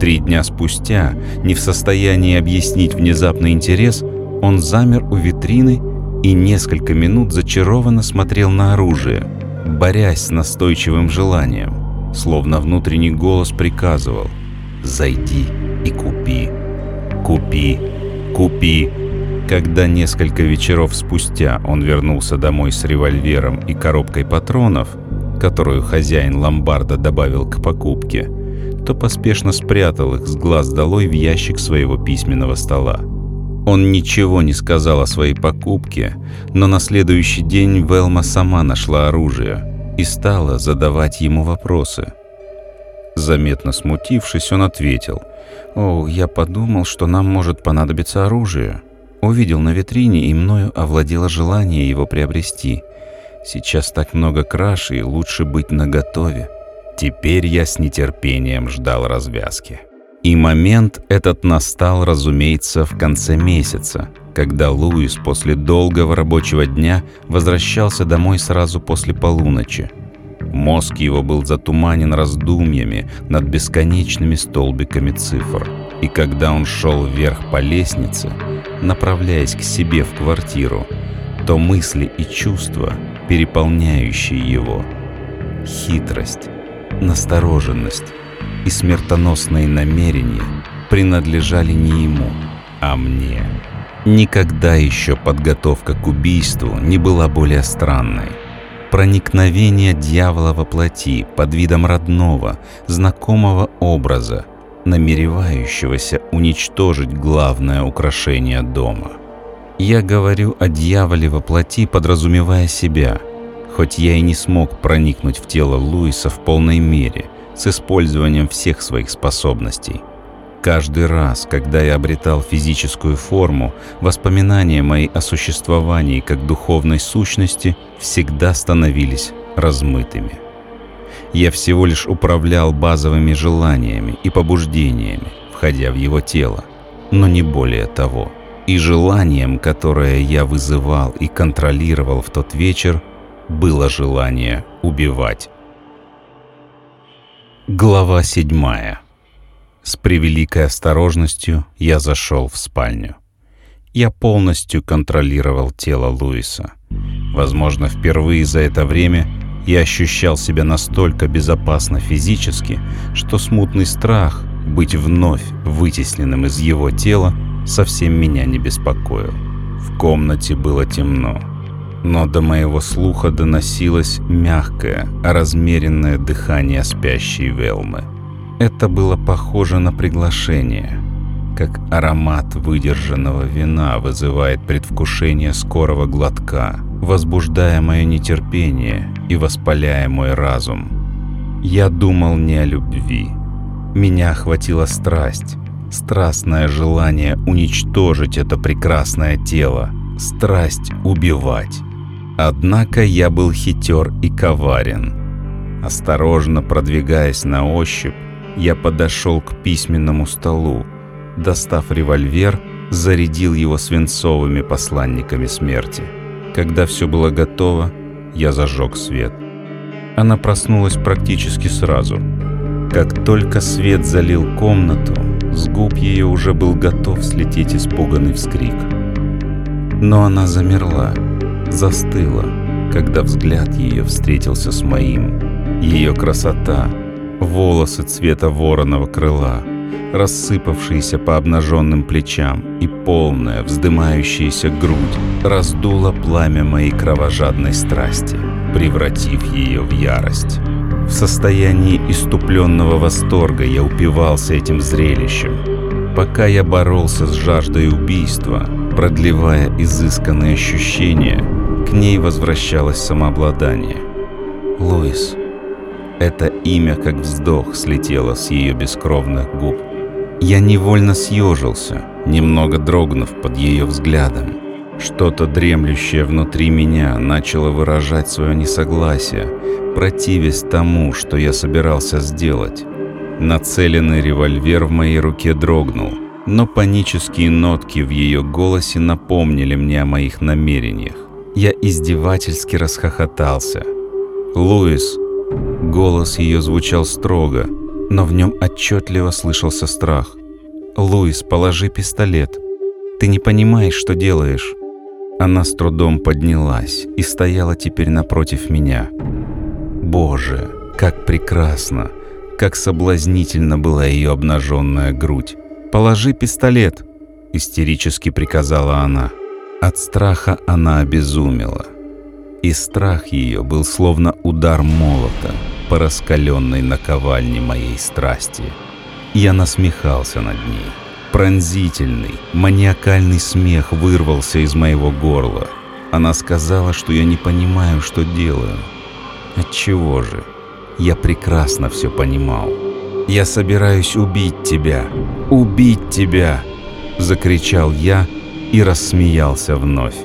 Три дня спустя, не в состоянии объяснить внезапный интерес, он замер у витрины и несколько минут зачарованно смотрел на оружие, борясь с настойчивым желанием, словно внутренний голос приказывал – Зайди и купи. Купи. Купи. Когда несколько вечеров спустя он вернулся домой с револьвером и коробкой патронов, которую хозяин ломбарда добавил к покупке, то поспешно спрятал их с глаз долой в ящик своего письменного стола. Он ничего не сказал о своей покупке, но на следующий день Велма сама нашла оружие и стала задавать ему вопросы – Заметно смутившись, он ответил. «О, я подумал, что нам может понадобиться оружие. Увидел на витрине, и мною овладело желание его приобрести. Сейчас так много краш, и лучше быть наготове». Теперь я с нетерпением ждал развязки. И момент этот настал, разумеется, в конце месяца, когда Луис после долгого рабочего дня возвращался домой сразу после полуночи. Мозг его был затуманен раздумьями над бесконечными столбиками цифр. И когда он шел вверх по лестнице, направляясь к себе в квартиру, то мысли и чувства, переполняющие его, хитрость, настороженность и смертоносные намерения принадлежали не ему, а мне. Никогда еще подготовка к убийству не была более странной проникновение дьявола во плоти под видом родного, знакомого образа, намеревающегося уничтожить главное украшение дома. Я говорю о дьяволе во плоти, подразумевая себя, хоть я и не смог проникнуть в тело Луиса в полной мере, с использованием всех своих способностей. Каждый раз, когда я обретал физическую форму, воспоминания мои о существовании как духовной сущности всегда становились размытыми. Я всего лишь управлял базовыми желаниями и побуждениями, входя в его тело, но не более того. И желанием, которое я вызывал и контролировал в тот вечер, было желание убивать. Глава седьмая с превеликой осторожностью я зашел в спальню. Я полностью контролировал тело Луиса. Возможно, впервые за это время я ощущал себя настолько безопасно физически, что смутный страх быть вновь вытесненным из его тела совсем меня не беспокоил. В комнате было темно, но до моего слуха доносилось мягкое, размеренное дыхание спящей Велмы. Это было похоже на приглашение, как аромат выдержанного вина вызывает предвкушение скорого глотка. возбуждая мое нетерпение и воспаляя мой разум. Я думал не о любви. Меня охватила страсть, страстное желание уничтожить это прекрасное тело, страсть убивать. Однако я был хитер и коварен. Осторожно продвигаясь на ощупь, я подошел к письменному столу, достав револьвер, зарядил его свинцовыми посланниками смерти. Когда все было готово, я зажег свет. Она проснулась практически сразу. Как только свет залил комнату, с губ ее уже был готов слететь испуганный вскрик. Но она замерла, застыла, когда взгляд ее встретился с моим. Ее красота, волосы цвета вороного крыла, рассыпавшиеся по обнаженным плечам и полная, вздымающаяся грудь раздула пламя моей кровожадной страсти, превратив ее в ярость. В состоянии иступленного восторга я упивался этим зрелищем. Пока я боролся с жаждой убийства, продлевая изысканные ощущения, к ней возвращалось самообладание. Луис. Это имя, как вздох, слетело с ее бескровных губ. Я невольно съежился, немного дрогнув под ее взглядом. Что-то дремлющее внутри меня начало выражать свое несогласие, противясь тому, что я собирался сделать. Нацеленный револьвер в моей руке дрогнул, но панические нотки в ее голосе напомнили мне о моих намерениях. Я издевательски расхохотался. «Луис!» Голос ее звучал строго, но в нем отчетливо слышался страх. «Луис, положи пистолет. Ты не понимаешь, что делаешь». Она с трудом поднялась и стояла теперь напротив меня. Боже, как прекрасно, как соблазнительно была ее обнаженная грудь. «Положи пистолет!» – истерически приказала она. От страха она обезумела. И страх ее был словно удар молота по раскаленной наковальне моей страсти. Я насмехался над ней. Пронзительный, маниакальный смех вырвался из моего горла. Она сказала, что я не понимаю, что делаю. Отчего же? Я прекрасно все понимал. «Я собираюсь убить тебя! Убить тебя!» Закричал я и рассмеялся вновь.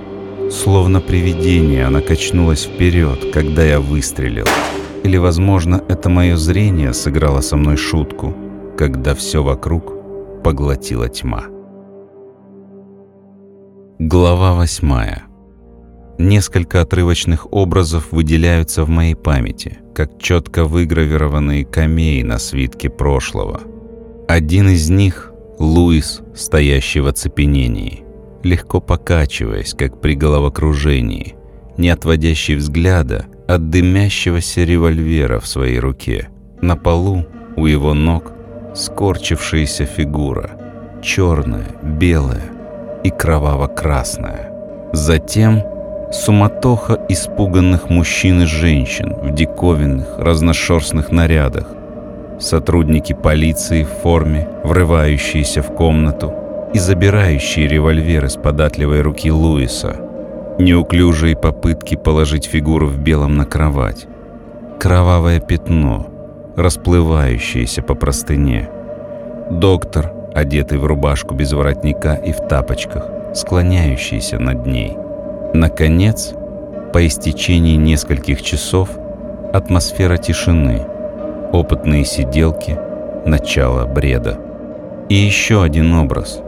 Словно привидение она качнулась вперед, когда я выстрелил. Или, возможно, это мое зрение сыграло со мной шутку, когда все вокруг поглотила тьма. Глава восьмая. Несколько отрывочных образов выделяются в моей памяти, как четко выгравированные камеи на свитке прошлого. Один из них — Луис, стоящий в оцепенении, легко покачиваясь, как при головокружении, не отводящий взгляда от дымящегося револьвера в своей руке. На полу у его ног скорчившаяся фигура, черная, белая и кроваво-красная. Затем суматоха испуганных мужчин и женщин в диковинных, разношерстных нарядах, сотрудники полиции в форме, врывающиеся в комнату и забирающие револьвер из податливой руки Луиса, неуклюжие попытки положить фигуру в белом на кровать, кровавое пятно — расплывающиеся по простыне. Доктор, одетый в рубашку без воротника и в тапочках, склоняющийся над ней. Наконец, по истечении нескольких часов, атмосфера тишины, опытные сиделки, начало бреда. И еще один образ.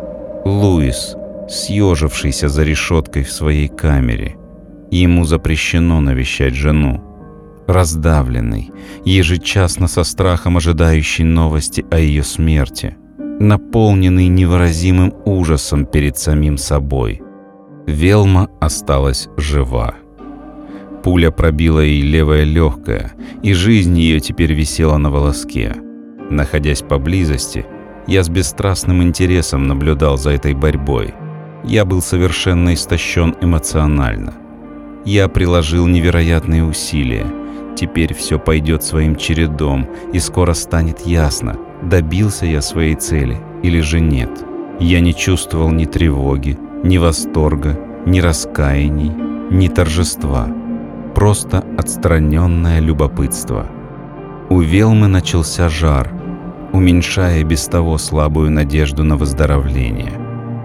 Луис, съежившийся за решеткой в своей камере. Ему запрещено навещать жену раздавленный, ежечасно со страхом ожидающий новости о ее смерти, наполненный невыразимым ужасом перед самим собой. Велма осталась жива. Пуля пробила ей левое легкое, и жизнь ее теперь висела на волоске. Находясь поблизости, я с бесстрастным интересом наблюдал за этой борьбой. Я был совершенно истощен эмоционально. Я приложил невероятные усилия – Теперь все пойдет своим чередом, и скоро станет ясно, добился я своей цели или же нет. Я не чувствовал ни тревоги, ни восторга, ни раскаяний, ни торжества, просто отстраненное любопытство. У Велмы начался жар, уменьшая без того слабую надежду на выздоровление.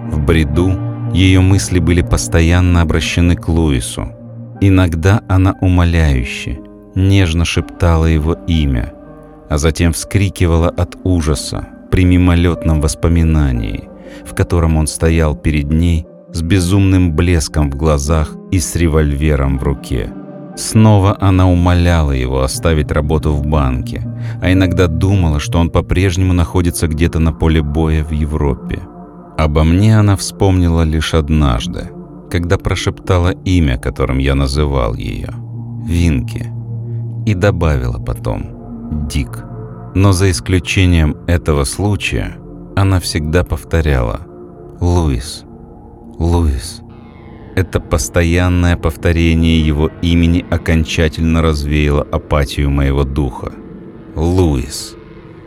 В бреду ее мысли были постоянно обращены к Луису. Иногда она умоляюще, нежно шептала его имя, а затем вскрикивала от ужаса при мимолетном воспоминании, в котором он стоял перед ней с безумным блеском в глазах и с револьвером в руке. Снова она умоляла его оставить работу в банке, а иногда думала, что он по-прежнему находится где-то на поле боя в Европе. Обо мне она вспомнила лишь однажды, когда прошептала имя, которым я называл ее – Винки, и добавила потом «Дик». Но за исключением этого случая она всегда повторяла «Луис, Луис». Это постоянное повторение его имени окончательно развеяло апатию моего духа. Луис.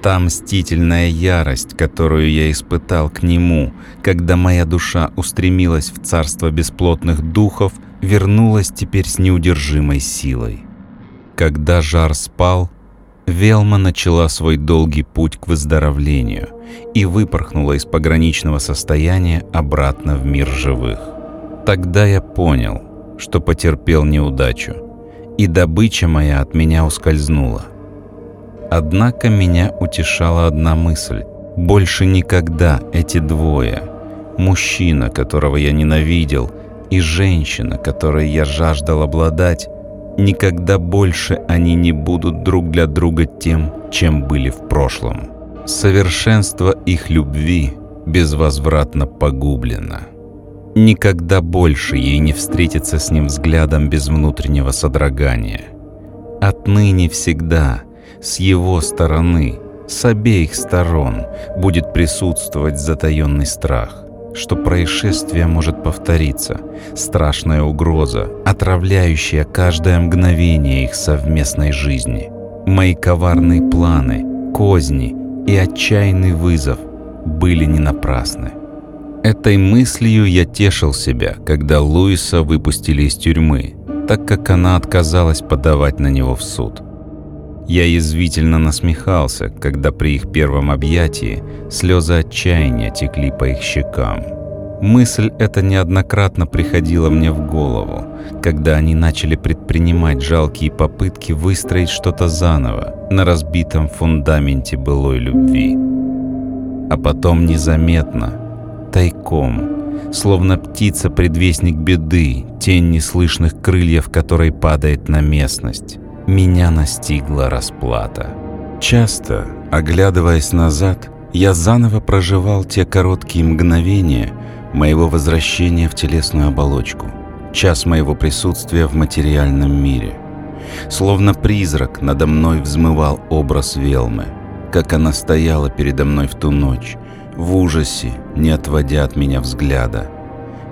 Та мстительная ярость, которую я испытал к нему, когда моя душа устремилась в царство бесплотных духов, вернулась теперь с неудержимой силой. Когда жар спал, Велма начала свой долгий путь к выздоровлению и выпорхнула из пограничного состояния обратно в мир живых. Тогда я понял, что потерпел неудачу, и добыча моя от меня ускользнула. Однако меня утешала одна мысль. Больше никогда эти двое, мужчина, которого я ненавидел, и женщина, которой я жаждал обладать, никогда больше они не будут друг для друга тем, чем были в прошлом. Совершенство их любви безвозвратно погублено. Никогда больше ей не встретиться с ним взглядом без внутреннего содрогания. Отныне всегда, с его стороны, с обеих сторон, будет присутствовать затаенный страх что происшествие может повториться, страшная угроза, отравляющая каждое мгновение их совместной жизни. Мои коварные планы, козни и отчаянный вызов были не напрасны. Этой мыслью я тешил себя, когда Луиса выпустили из тюрьмы, так как она отказалась подавать на него в суд. Я язвительно насмехался, когда при их первом объятии слезы отчаяния текли по их щекам. Мысль эта неоднократно приходила мне в голову, когда они начали предпринимать жалкие попытки выстроить что-то заново на разбитом фундаменте былой любви. А потом незаметно, тайком, словно птица-предвестник беды, тень неслышных крыльев которой падает на местность, меня настигла расплата. Часто, оглядываясь назад, я заново проживал те короткие мгновения моего возвращения в телесную оболочку, час моего присутствия в материальном мире. Словно призрак надо мной взмывал образ Велмы, как она стояла передо мной в ту ночь, в ужасе, не отводя от меня взгляда.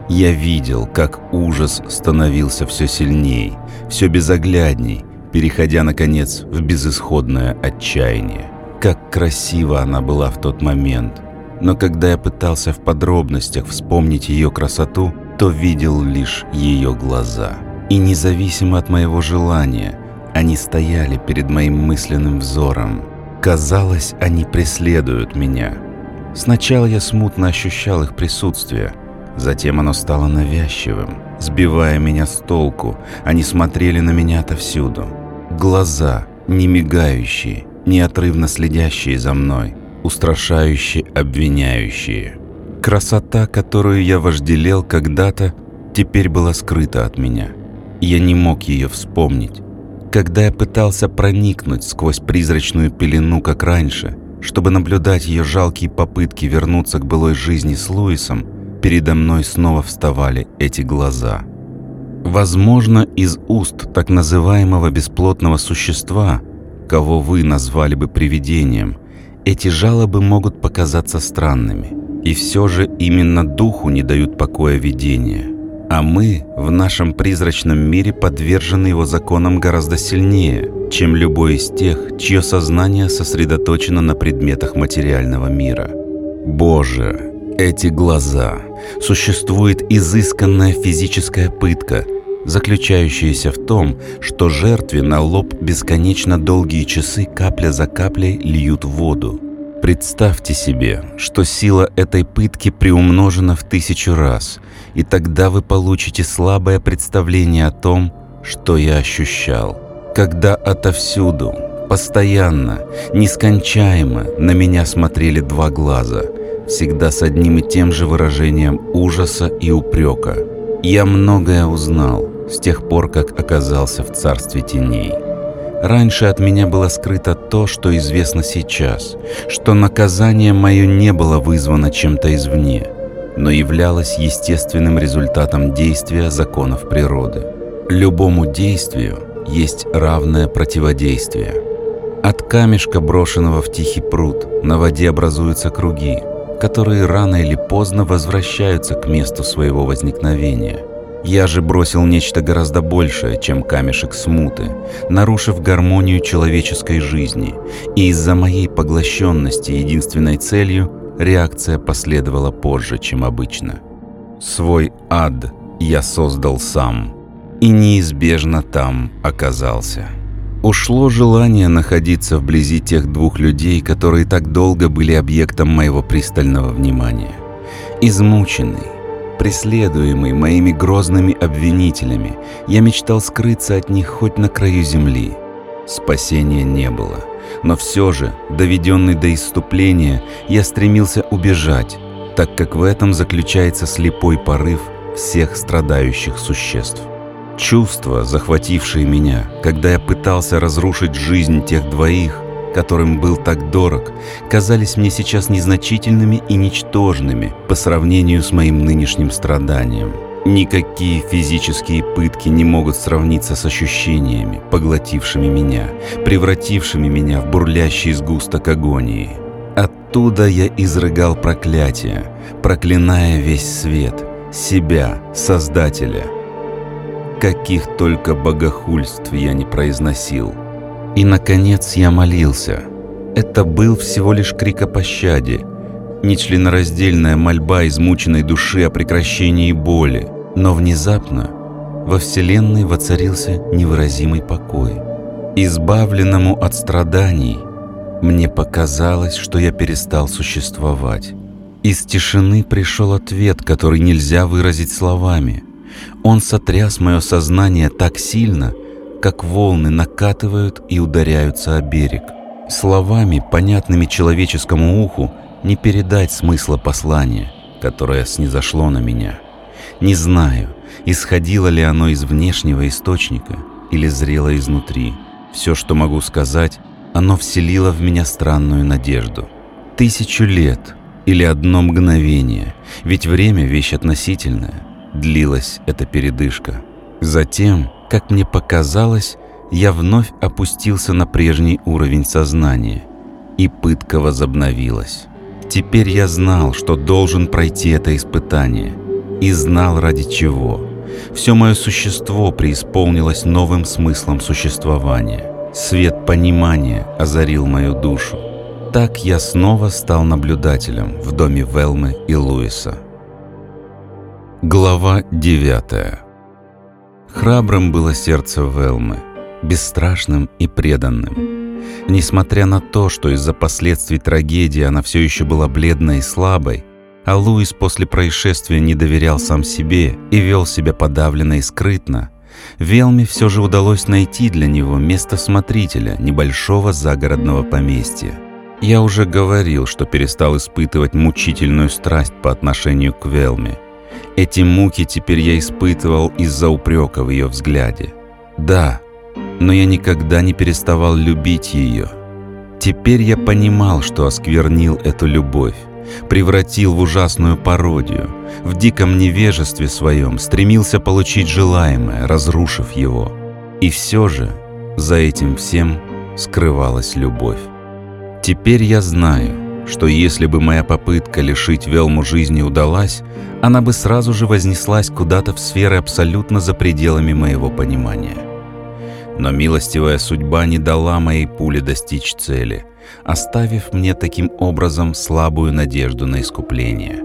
Я видел, как ужас становился все сильней, все безоглядней, переходя, наконец, в безысходное отчаяние. Как красиво она была в тот момент. Но когда я пытался в подробностях вспомнить ее красоту, то видел лишь ее глаза. И независимо от моего желания, они стояли перед моим мысленным взором. Казалось, они преследуют меня. Сначала я смутно ощущал их присутствие, затем оно стало навязчивым, сбивая меня с толку. Они смотрели на меня отовсюду. Глаза, не мигающие, неотрывно следящие за мной, устрашающие, обвиняющие. Красота, которую я вожделел когда-то, теперь была скрыта от меня. Я не мог ее вспомнить. Когда я пытался проникнуть сквозь призрачную пелену, как раньше, чтобы наблюдать ее жалкие попытки вернуться к былой жизни с Луисом, передо мной снова вставали эти глаза – Возможно, из уст так называемого бесплотного существа, кого вы назвали бы привидением, эти жалобы могут показаться странными. И все же именно духу не дают покоя видения. А мы в нашем призрачном мире подвержены его законам гораздо сильнее, чем любой из тех, чье сознание сосредоточено на предметах материального мира. Боже, эти глаза! Существует изысканная физическая пытка, заключающаяся в том, что жертве на лоб бесконечно долгие часы капля за каплей льют воду. Представьте себе, что сила этой пытки приумножена в тысячу раз, и тогда вы получите слабое представление о том, что я ощущал. Когда отовсюду, постоянно, нескончаемо на меня смотрели два глаза, всегда с одним и тем же выражением ужаса и упрека. Я многое узнал с тех пор, как оказался в царстве теней. Раньше от меня было скрыто то, что известно сейчас, что наказание мое не было вызвано чем-то извне, но являлось естественным результатом действия законов природы. Любому действию есть равное противодействие. От камешка, брошенного в тихий пруд, на воде образуются круги, которые рано или поздно возвращаются к месту своего возникновения – я же бросил нечто гораздо большее, чем камешек смуты, нарушив гармонию человеческой жизни, и из-за моей поглощенности единственной целью реакция последовала позже, чем обычно. Свой ад я создал сам, и неизбежно там оказался. Ушло желание находиться вблизи тех двух людей, которые так долго были объектом моего пристального внимания. Измученный, Преследуемый моими грозными обвинителями, я мечтал скрыться от них хоть на краю земли. Спасения не было. Но все же, доведенный до исступления, я стремился убежать, так как в этом заключается слепой порыв всех страдающих существ. Чувства, захватившие меня, когда я пытался разрушить жизнь тех двоих, которым был так дорог, казались мне сейчас незначительными и ничтожными по сравнению с моим нынешним страданием. Никакие физические пытки не могут сравниться с ощущениями, поглотившими меня, превратившими меня в бурлящий сгусток агонии. Оттуда я изрыгал проклятия, проклиная весь свет, себя, Создателя. Каких только богохульств я не произносил – и, наконец, я молился. Это был всего лишь крик о пощаде, нечленораздельная мольба измученной души о прекращении боли. Но внезапно во Вселенной воцарился невыразимый покой. Избавленному от страданий, мне показалось, что я перестал существовать. Из тишины пришел ответ, который нельзя выразить словами. Он сотряс мое сознание так сильно, как волны накатывают и ударяются о берег. Словами, понятными человеческому уху, не передать смысла послания, которое снизошло на меня. Не знаю, исходило ли оно из внешнего источника или зрело изнутри. Все, что могу сказать, оно вселило в меня странную надежду. Тысячу лет или одно мгновение, ведь время — вещь относительная, длилась эта передышка. Затем как мне показалось, я вновь опустился на прежний уровень сознания, и пытка возобновилась. Теперь я знал, что должен пройти это испытание, и знал ради чего. Все мое существо преисполнилось новым смыслом существования. Свет понимания озарил мою душу. Так я снова стал наблюдателем в доме Велмы и Луиса. Глава девятая Храбрым было сердце Велмы, бесстрашным и преданным. Несмотря на то, что из-за последствий трагедии она все еще была бледной и слабой, а Луис после происшествия не доверял сам себе и вел себя подавленно и скрытно, Велме все же удалось найти для него место смотрителя небольшого загородного поместья. Я уже говорил, что перестал испытывать мучительную страсть по отношению к Велме – эти муки теперь я испытывал из-за упрека в ее взгляде. Да, но я никогда не переставал любить ее. Теперь я понимал, что осквернил эту любовь, превратил в ужасную пародию, в диком невежестве своем стремился получить желаемое, разрушив его. И все же за этим всем скрывалась любовь. Теперь я знаю, что если бы моя попытка лишить Велму жизни удалась, она бы сразу же вознеслась куда-то в сферы абсолютно за пределами моего понимания. Но милостивая судьба не дала моей пуле достичь цели, оставив мне таким образом слабую надежду на искупление.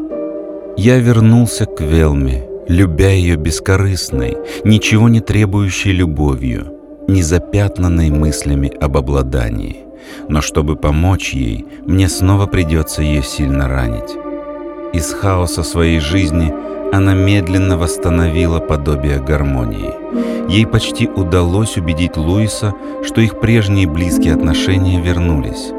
Я вернулся к Велме любя ее бескорыстной, ничего не требующей любовью, не запятнанной мыслями об обладании. Но чтобы помочь ей, мне снова придется ее сильно ранить. Из хаоса своей жизни она медленно восстановила подобие гармонии. Ей почти удалось убедить Луиса, что их прежние близкие отношения вернулись.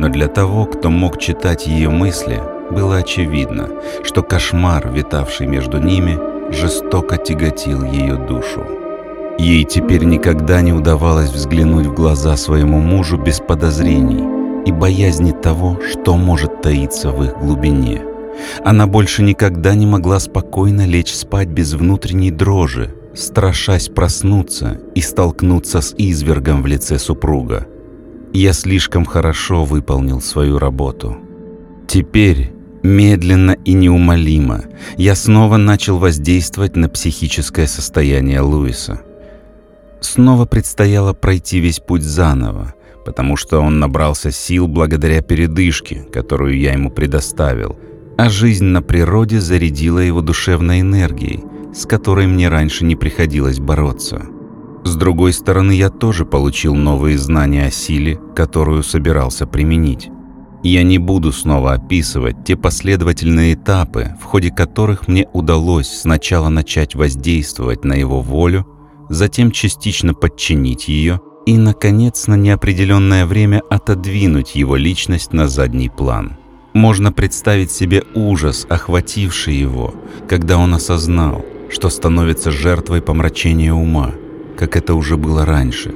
Но для того, кто мог читать ее мысли, было очевидно, что кошмар, витавший между ними, жестоко тяготил ее душу. Ей теперь никогда не удавалось взглянуть в глаза своему мужу без подозрений и боязни того, что может таиться в их глубине. Она больше никогда не могла спокойно лечь спать без внутренней дрожи, страшась проснуться и столкнуться с извергом в лице супруга. Я слишком хорошо выполнил свою работу. Теперь, медленно и неумолимо, я снова начал воздействовать на психическое состояние Луиса. Снова предстояло пройти весь путь заново, потому что он набрался сил благодаря передышке, которую я ему предоставил – а жизнь на природе зарядила его душевной энергией, с которой мне раньше не приходилось бороться. С другой стороны, я тоже получил новые знания о силе, которую собирался применить. Я не буду снова описывать те последовательные этапы, в ходе которых мне удалось сначала начать воздействовать на его волю, затем частично подчинить ее и, наконец, на неопределенное время отодвинуть его личность на задний план. Можно представить себе ужас, охвативший его, когда он осознал, что становится жертвой помрачения ума, как это уже было раньше.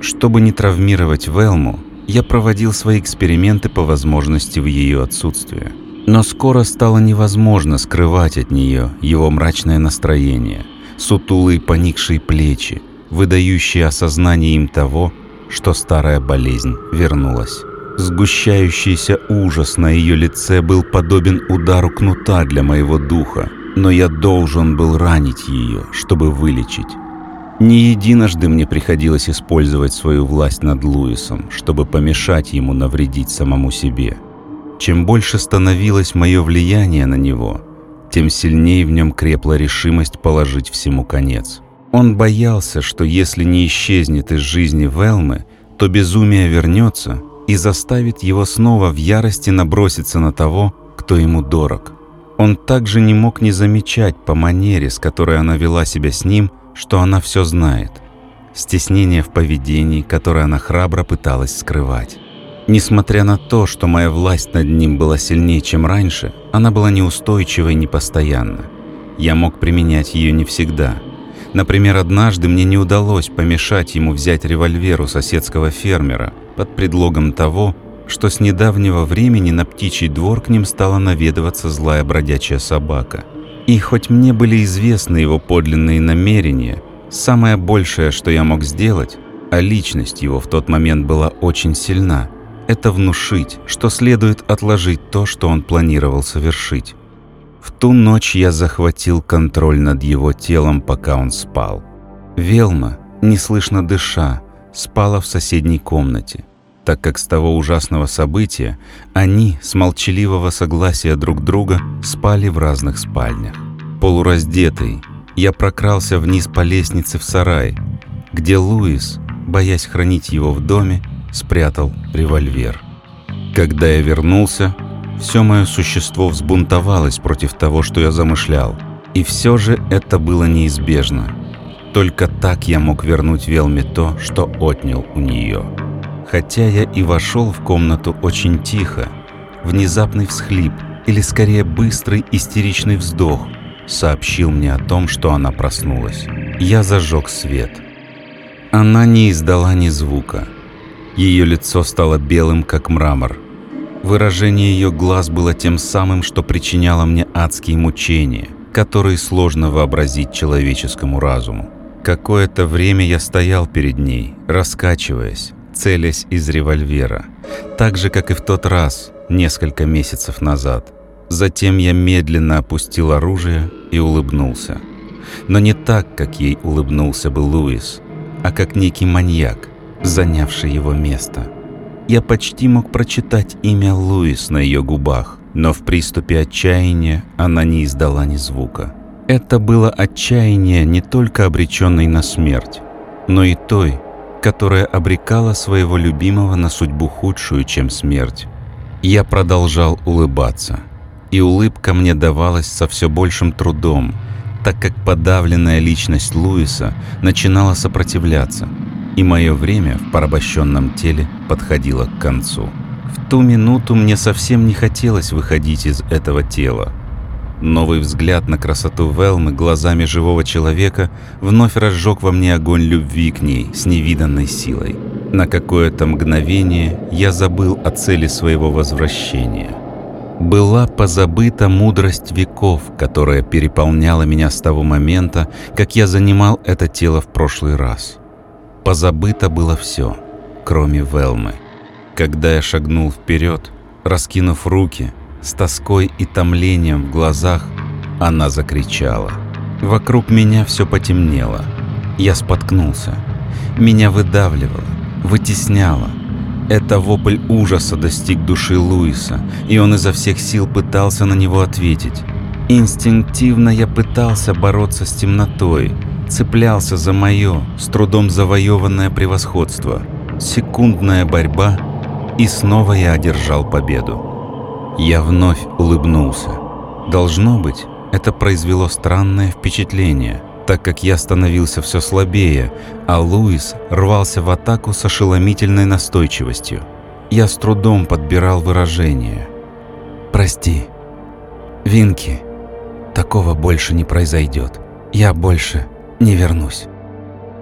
Чтобы не травмировать Велму, я проводил свои эксперименты по возможности в ее отсутствие. Но скоро стало невозможно скрывать от нее его мрачное настроение, сутулые поникшие плечи, выдающие осознание им того, что старая болезнь вернулась. Сгущающийся ужас на ее лице был подобен удару кнута для моего духа, но я должен был ранить ее, чтобы вылечить. Не единожды мне приходилось использовать свою власть над Луисом, чтобы помешать ему навредить самому себе. Чем больше становилось мое влияние на него, тем сильнее в нем крепла решимость положить всему конец. Он боялся, что если не исчезнет из жизни Велмы, то безумие вернется и заставит его снова в ярости наброситься на того, кто ему дорог. Он также не мог не замечать по манере, с которой она вела себя с ним, что она все знает. Стеснение в поведении, которое она храбро пыталась скрывать. Несмотря на то, что моя власть над ним была сильнее, чем раньше, она была неустойчива и непостоянна. Я мог применять ее не всегда. Например, однажды мне не удалось помешать ему взять револьвер у соседского фермера – под предлогом того, что с недавнего времени на птичий двор к ним стала наведываться злая бродячая собака. И хоть мне были известны его подлинные намерения, самое большее, что я мог сделать, а личность его в тот момент была очень сильна, это внушить, что следует отложить то, что он планировал совершить. В ту ночь я захватил контроль над его телом, пока он спал. Велма, неслышно дыша, спала в соседней комнате так как с того ужасного события они с молчаливого согласия друг друга спали в разных спальнях. Полураздетый, я прокрался вниз по лестнице в сарай, где Луис, боясь хранить его в доме, спрятал револьвер. Когда я вернулся, все мое существо взбунтовалось против того, что я замышлял. И все же это было неизбежно. Только так я мог вернуть Велме то, что отнял у нее. Хотя я и вошел в комнату очень тихо, внезапный всхлип или скорее быстрый истеричный вздох сообщил мне о том, что она проснулась. Я зажег свет. Она не издала ни звука. Ее лицо стало белым, как мрамор. Выражение ее глаз было тем самым, что причиняло мне адские мучения, которые сложно вообразить человеческому разуму. Какое-то время я стоял перед ней, раскачиваясь, целясь из револьвера, так же, как и в тот раз, несколько месяцев назад. Затем я медленно опустил оружие и улыбнулся. Но не так, как ей улыбнулся бы Луис, а как некий маньяк, занявший его место. Я почти мог прочитать имя Луис на ее губах, но в приступе отчаяния она не издала ни звука. Это было отчаяние не только обреченной на смерть, но и той, которая обрекала своего любимого на судьбу худшую, чем смерть. Я продолжал улыбаться, и улыбка мне давалась со все большим трудом, так как подавленная личность Луиса начинала сопротивляться, и мое время в порабощенном теле подходило к концу. В ту минуту мне совсем не хотелось выходить из этого тела. Новый взгляд на красоту Велмы глазами живого человека вновь разжег во мне огонь любви к ней с невиданной силой. На какое-то мгновение я забыл о цели своего возвращения. Была позабыта мудрость веков, которая переполняла меня с того момента, как я занимал это тело в прошлый раз. Позабыто было все, кроме Велмы. Когда я шагнул вперед, раскинув руки, с тоской и томлением в глазах, она закричала. Вокруг меня все потемнело. Я споткнулся. Меня выдавливало, вытесняло. Это вопль ужаса достиг души Луиса, и он изо всех сил пытался на него ответить. Инстинктивно я пытался бороться с темнотой, цеплялся за мое, с трудом завоеванное превосходство. Секундная борьба, и снова я одержал победу. Я вновь улыбнулся. Должно быть, это произвело странное впечатление, так как я становился все слабее, а Луис рвался в атаку с ошеломительной настойчивостью. Я с трудом подбирал выражение. «Прости, Винки, такого больше не произойдет. Я больше не вернусь».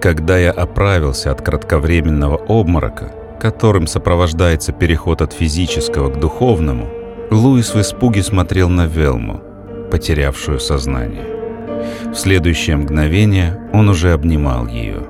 Когда я оправился от кратковременного обморока, которым сопровождается переход от физического к духовному, Луис в испуге смотрел на Велму, потерявшую сознание. В следующее мгновение он уже обнимал ее.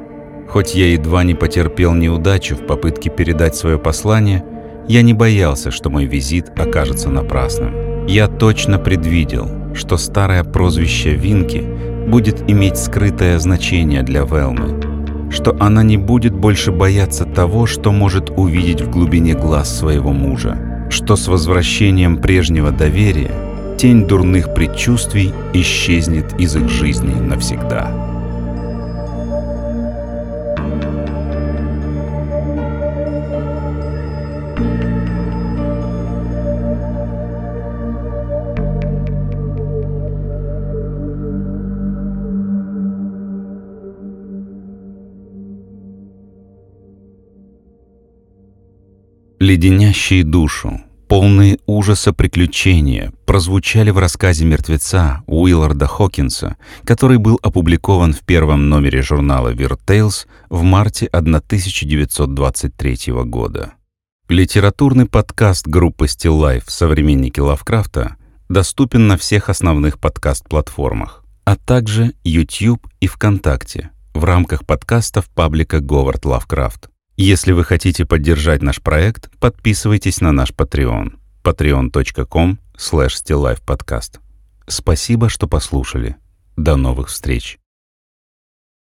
Хоть я едва не потерпел неудачу в попытке передать свое послание, я не боялся, что мой визит окажется напрасным. Я точно предвидел, что старое прозвище Винки будет иметь скрытое значение для Велмы, что она не будет больше бояться того, что может увидеть в глубине глаз своего мужа что с возвращением прежнего доверия тень дурных предчувствий исчезнет из их жизни навсегда. Леденящие душу, полные ужаса приключения прозвучали в рассказе мертвеца Уилларда Хокинса, который был опубликован в первом номере журнала Weird Tales в марте 1923 года. Литературный подкаст группы Still Life «Современники Лавкрафта» доступен на всех основных подкаст-платформах, а также YouTube и ВКонтакте в рамках подкастов паблика Говард Лавкрафт. Если вы хотите поддержать наш проект, подписывайтесь на наш Patreon patreon.com slash Спасибо, что послушали. До новых встреч.